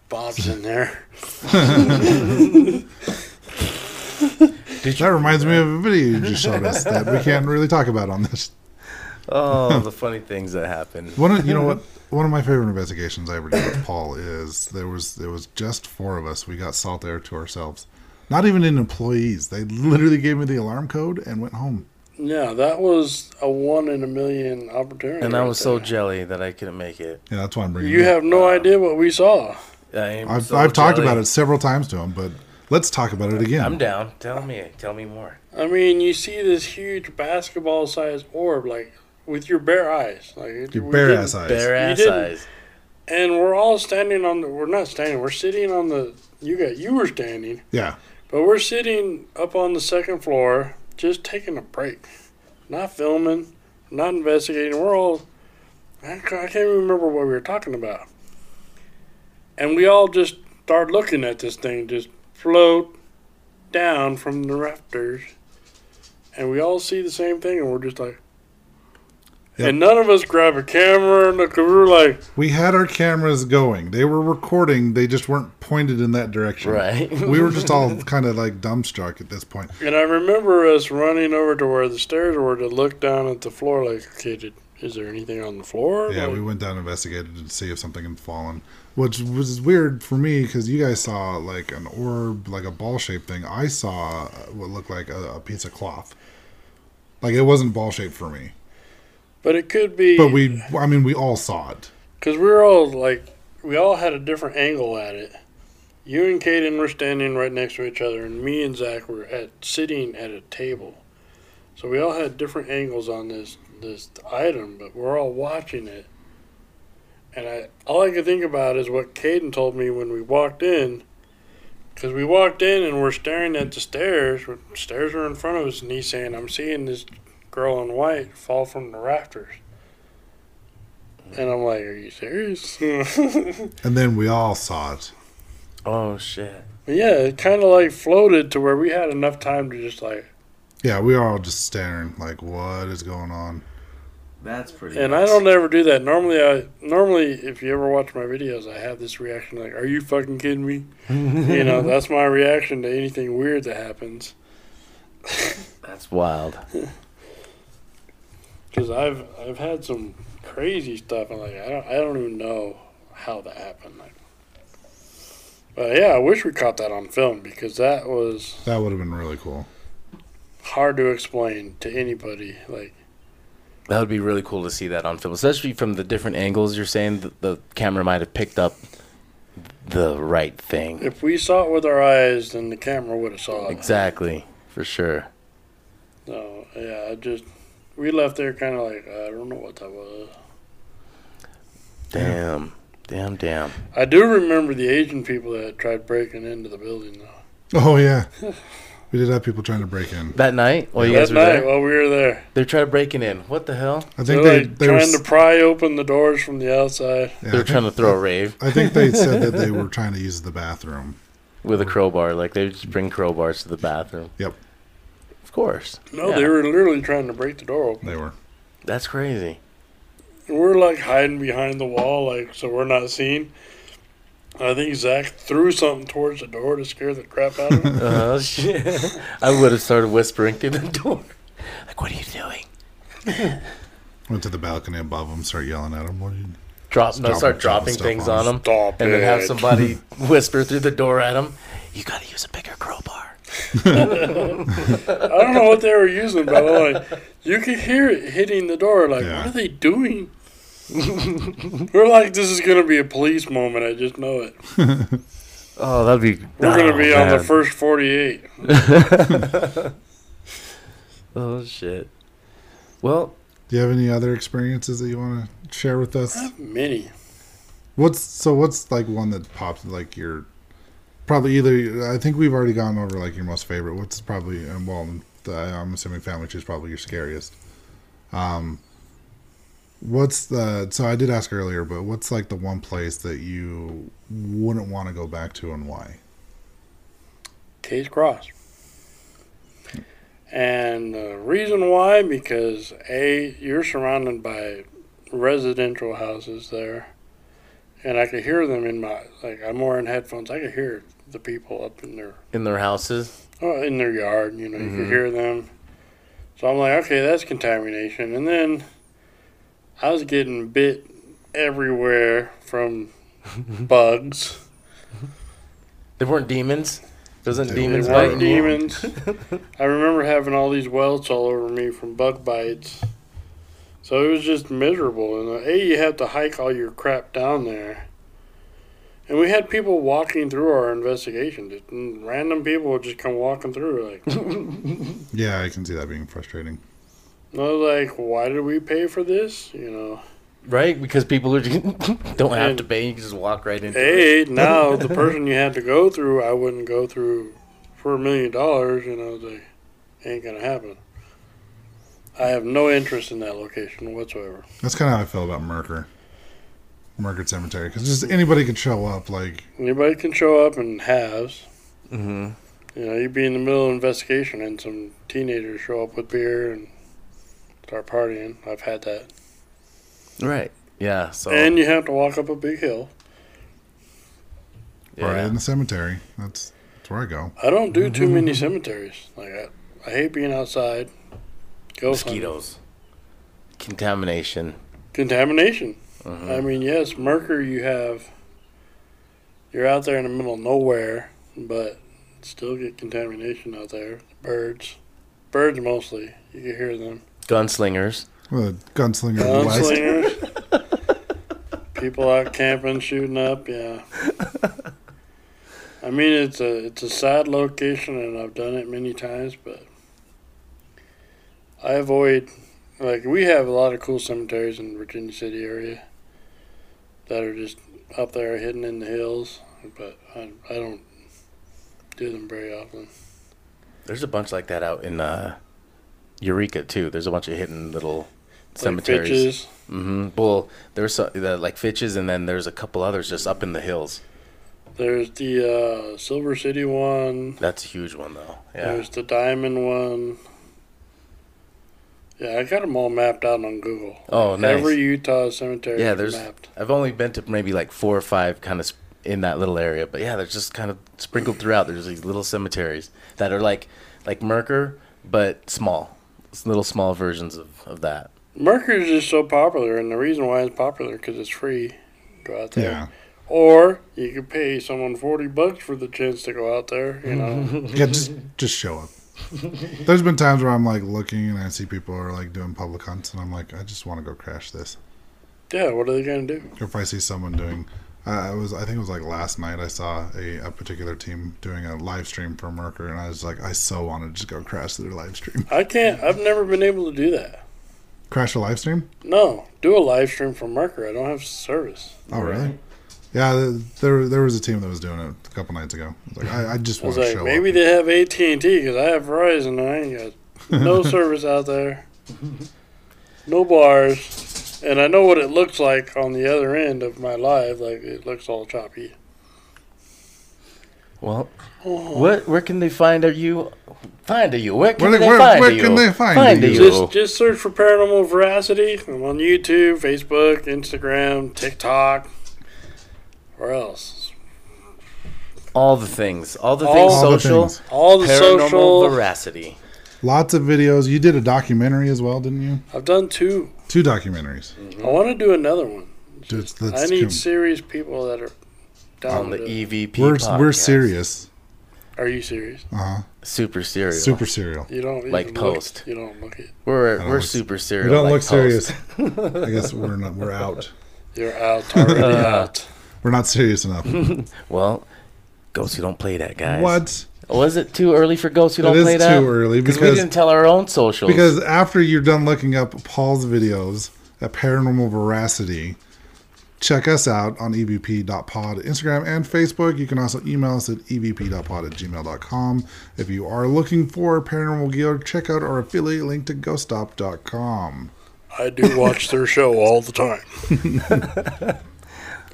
S4: Bob's in there.
S2: That reminds me of a video you just showed us that we can't really talk about on this.
S3: Oh, the funny things that happen.
S2: One of you know what one of my favorite investigations I ever did with Paul is there was there was just four of us. We got Saltair to ourselves. Not even in employees. They literally gave me the alarm code and went home.
S4: Yeah, that was a one in a million opportunity.
S3: And I
S4: right
S3: was so jelly that I couldn't make it.
S2: Yeah, that's why I'm bringing.
S4: You
S2: it
S4: have no idea what we saw.
S3: I am
S2: I've
S3: so
S2: I've talked about it several times to him, but let's talk about it again.
S3: I'm down. Tell me. Tell me more.
S4: I mean, you see this huge basketball-sized orb, like with your bare eyes, like
S2: Your bare ass eyes.
S3: Bare ass eyes.
S4: And we're all standing on the. We're not standing. We're sitting on the. You got. You were standing.
S2: Yeah,
S4: But we're sitting up on the second floor, just taking a break, not filming, not investigating. We're all, I can't remember what we were talking about. And we all just start looking at this thing just float down from the rafters. And we all see the same thing, and we're just like,
S2: Yep.
S4: and none of us grab a camera, and look, we were like,
S2: We had our cameras going. They were recording. They just weren't pointed in that direction.
S3: Right.
S2: we were just all kind of like dumbstruck at this point.
S4: And I remember us running over to where the stairs were to look down at the floor, like, okay, did, is there anything on the floor?
S2: Yeah,
S4: Like,
S2: we went down and investigated to see if something had fallen, which was weird for me because you guys saw like an orb, like a ball shaped thing. I saw what looked like a, a piece of cloth. Like it wasn't ball shaped for me,
S4: but it could be.
S2: but we, I mean, we all saw it.
S4: Because we were all like, we all had a different angle at it. You and Kaden were standing right next to each other, and me and Zach were at sitting at a table. So we all had different angles on this this item, but we're all watching it. And I all I could think about is what Caden told me when we walked in. Because we walked in and we're staring at the stairs. The Stairs are in front of us, and he's saying, "I'm seeing this girl in white fall from the rafters." And I'm like, "Are you serious?"
S2: And then we all saw it.
S3: Oh shit.
S4: yeah, it kind of like floated to where we had enough time to just like.
S2: Yeah, we were all just staring, like, what is going on?
S3: That's pretty.
S4: And I don't ever do that. Normally, I normally if you ever watch my videos, I have this reaction like, "Are you fucking kidding me?" you know, that's my reaction to anything weird that happens.
S3: That's wild.
S4: Because I've I've had some crazy stuff, and like I don't I don't even know how that happened. Like, but yeah, I wish we caught that on film because that was
S2: That would have been really cool.
S4: hard to explain to anybody. Like,
S3: That would be really cool to see that on film, especially from the different angles. You're saying the, the camera might have picked up the right thing.
S4: if we saw it with our eyes, then the camera would have saw it.
S3: Exactly, for sure.
S4: So yeah, I just we left there kind of like uh, I don't know what that was.
S3: Damn, damn, damn.
S4: I do remember the Asian people that tried breaking into the building though.
S2: Oh, yeah. we did have people trying to break in.
S3: That night, while you
S4: that
S3: guys were
S4: night
S3: there,
S4: while we were there,
S3: they're trying to break in. What the hell?
S2: I
S4: they're
S2: think they,
S4: like
S2: they were.
S4: trying to pry open the doors from the outside.
S2: yeah,
S3: They're trying to throw a rave
S2: I think they said that they were trying to use the bathroom.
S3: with a crowbar. Like they just bring crowbars to the bathroom.
S2: Yep.
S3: Of course.
S4: No,
S3: Yeah.
S4: they were literally trying to break the door open.
S2: They were.
S3: That's crazy.
S4: We're like hiding behind the wall, like so we're not seen. I think Zach threw something towards the door to scare the crap out of him.
S3: Oh shit! I would have started whispering through the door. Like, what are you doing?
S2: Went to the balcony above them, start yelling at them. What are you?
S3: Drop, no, start
S2: dropping
S3: dropping things
S2: on
S3: on them,
S4: Stop
S3: and then have somebody whisper through the door at them. You got to use a bigger crowbar.
S4: I don't know what they were using, but I'm like, you could hear it hitting the door. Like,
S2: Yeah.
S4: what are they doing? we're like, this is gonna be a police moment. I just know it.
S3: Oh, that'd be.
S4: We're gonna
S3: oh,
S4: be on the first forty-eight.
S3: Oh shit. Well,
S2: Do you have any other experiences that you want to share with us?
S4: Many.
S2: What's so? What's like one that pops like your probably either? I think we've already gone over like your most favorite. What's probably um, well, the, I'm assuming family tree is probably your scariest. Um, what's the? So I did ask earlier, but what's like the one place that you wouldn't want to go back to and why?
S4: Case Cross. And the reason why, because A, you're surrounded by residential houses there. And I could hear them in my, like, I'm wearing headphones. I could hear the people up in their,
S3: in their houses.
S4: oh, in their yard, you know, you
S3: Mhm.
S4: could hear them. So I'm like, okay, that's contamination. And then I was getting bit everywhere from bugs.
S3: They weren't demons. Wasn't
S2: They
S3: demons
S4: They
S2: weren't
S4: weren't
S3: you?
S4: demons. I remember having all these welts all over me from bug bites. So it was just miserable. And uh, A, you have to hike all your crap down there. And we had people walking through our investigation. Just random people would just come walking through. Like,
S2: Yeah, I can see that being frustrating.
S4: I was like, why did we pay for this? You know.
S3: Right? Because people are just, don't have
S4: And-
S3: to pay. You can just walk right into it.
S4: A, now the person you had to go through, I wouldn't go through for a million dollars, you know, they ain't gonna happen. I have no interest in that location whatsoever.
S2: That's kind of how I feel about Mercur. Mercur Cemetery, because just anybody could show up. Like,
S4: Anybody can show up and has.
S3: Mm-hmm.
S4: You know, you'd be in the middle of an investigation and some teenagers show up with beer and start partying. I've had that.
S3: Right. Yeah. So.
S4: And you have to walk up a big hill.
S2: right in the cemetery. That's that's where I go.
S4: I don't do too many cemeteries. Like I, I hate being outside. Ghost hunting.
S3: Mosquitoes. Contamination.
S4: Contamination.
S3: Mhm.
S4: I mean, yes, Mercur, you have. You're out there in the middle of nowhere, but still get contamination out there. Birds. Birds mostly. You can hear them.
S3: Gunslingers.
S2: Well, the gunslinger of the West.
S4: Gunslingers. People out camping, shooting up. Yeah. I mean, it's a it's a sad location, and I've done it many times, but I avoid. Like we have a lot of cool cemeteries in Virginia City area that are just up there hidden in the hills, but I, I don't do them very often.
S3: There's a bunch like that out in uh, Eureka too. There's a bunch of hidden little
S4: Like
S3: cemeteries.
S4: Fitch's.
S3: Mm-hmm. Well, there's some, the, like Fitches, and then there's a couple others just up in the hills.
S4: There's the uh, Silver City one.
S3: That's a huge one though. Yeah.
S4: There's the diamond one. Yeah, I got them all mapped out on Google.
S3: Oh, nice.
S4: Every Utah cemetery
S3: Yeah,
S4: is
S3: there's-
S4: mapped.
S3: I've only been to maybe like four or five kind of in that little area, but yeah, they're just kind of sprinkled throughout. There's these little cemeteries that are like like Mercur, but small. It's little small versions of, of that.
S4: Mercur's just so popular, and the reason why it's popular because it's free. Go out there,
S2: Yeah.
S4: or you could pay someone forty bucks for the chance to go out there. You know,
S2: Yeah, just just show up. There's been times where I'm like looking and I see people are like doing public hunts and I'm like, I just want to go crash this.
S4: yeah. What are they gonna do?
S2: If I see someone doing, uh, I was I think it was like last night I saw a, a particular team doing a live stream for Mercur and I was like, I so want to just go crash their live stream.
S4: I can't. I've never been able to do that.
S2: Crash a live stream?
S4: No, do a live stream for Mercur. I don't have service.
S2: Oh really? Yeah, there there was a team that was doing it a couple nights ago. I was like, I, I just
S4: I
S2: want to
S4: like,
S2: show
S4: maybe
S2: up.
S4: they have AT and T because I have Verizon and I ain't got no service out there, no bars, and I know what it looks like on the other end of my live. Like it looks all choppy.
S3: Well, oh. what where can they find are you? Find you? Where can
S2: Where-
S3: they
S2: where-
S3: find
S2: where
S3: you?
S2: can they find
S3: find
S2: you?
S3: you?
S4: Just just search for Paranormal Veracity. I'm on YouTube, Facebook, Instagram, TikTok. Where else?
S3: all the things, all the
S4: All
S3: things
S2: All the
S3: social,
S2: things.
S4: All the
S3: paranormal
S4: social.
S3: veracity.
S2: Lots of videos. You did a documentary as well, didn't you?
S4: I've done two.
S2: Two documentaries.
S4: I want to do another one.
S2: Dude,
S4: I need
S2: com-
S4: serious people that are down
S3: on the. EVP.
S2: we're
S3: podcast.
S2: we're serious.
S4: Are you serious?
S2: Uh huh.
S3: super serious.
S2: Super serial.
S4: You don't
S3: Like
S4: even look-
S3: Post.
S4: you don't look it.
S3: We're
S2: don't
S3: we're
S2: look-
S3: super serious.
S2: We don't
S3: like
S2: look
S3: Post.
S2: serious. I guess we're not. We're out.
S4: You're out already
S3: Uh,
S4: out.
S2: We're not serious enough.
S3: Well, ghosts, you don't play that, guys.
S2: What?
S3: Oh, Was it too early for ghosts? You
S2: It
S3: don't
S2: is
S3: play that.
S2: It is too early because we
S3: didn't tell our own socials.
S2: because after you're done looking up Paul's videos at Paranormal Veracity, check us out on evp.pod Instagram and Facebook. You can also email us at evp.pod at gmail.com. If you are looking for paranormal gear, check out our affiliate link to ghoststop.com.
S4: I do watch their show all the time.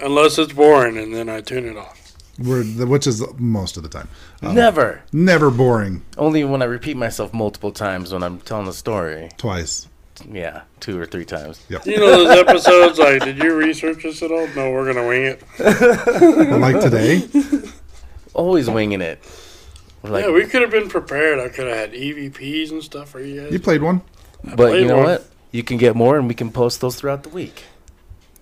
S4: Unless it's boring, and then I tune it off.
S2: We're, which is most of the time.
S3: Uh, never.
S2: Never boring.
S3: Only when I repeat myself multiple times when I'm telling a story.
S2: Twice.
S3: Yeah, two or three times.
S2: Yep.
S4: You know those episodes? Like, did you research this at all? No, we're gonna wing it.
S2: like today.
S3: Always winging it. Like,
S4: yeah, we could have been prepared. I could have had EVPs and stuff for you guys.
S2: You played one.
S3: but
S4: played
S3: you know
S4: one.
S3: what? You can get more, and we can post those throughout the week.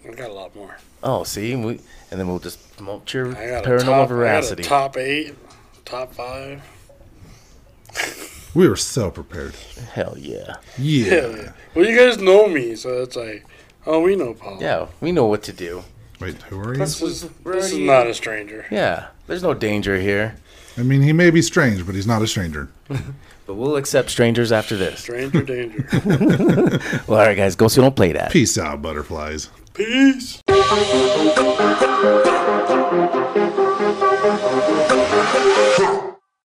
S4: I got a lot more.
S3: Oh, see, we and then we'll just promote your
S4: I got a
S3: paranormal
S4: top, I got a
S3: veracity.
S4: top eight, top five.
S2: We were so prepared.
S3: Hell yeah,
S2: Yeah.
S4: Hell yeah. Well, you guys know me, so it's like, oh, we know Paul.
S3: yeah. We know what to do.
S2: Wait, who are you?
S4: This is, this is not a stranger.
S3: Yeah, there's no danger here,
S2: I mean, he may be strange, but he's not a stranger.
S3: but we'll accept strangers after this.
S4: Stranger danger.
S3: Well, all right, guys, go so don't play that.
S2: Peace out, butterflies.
S4: Peace.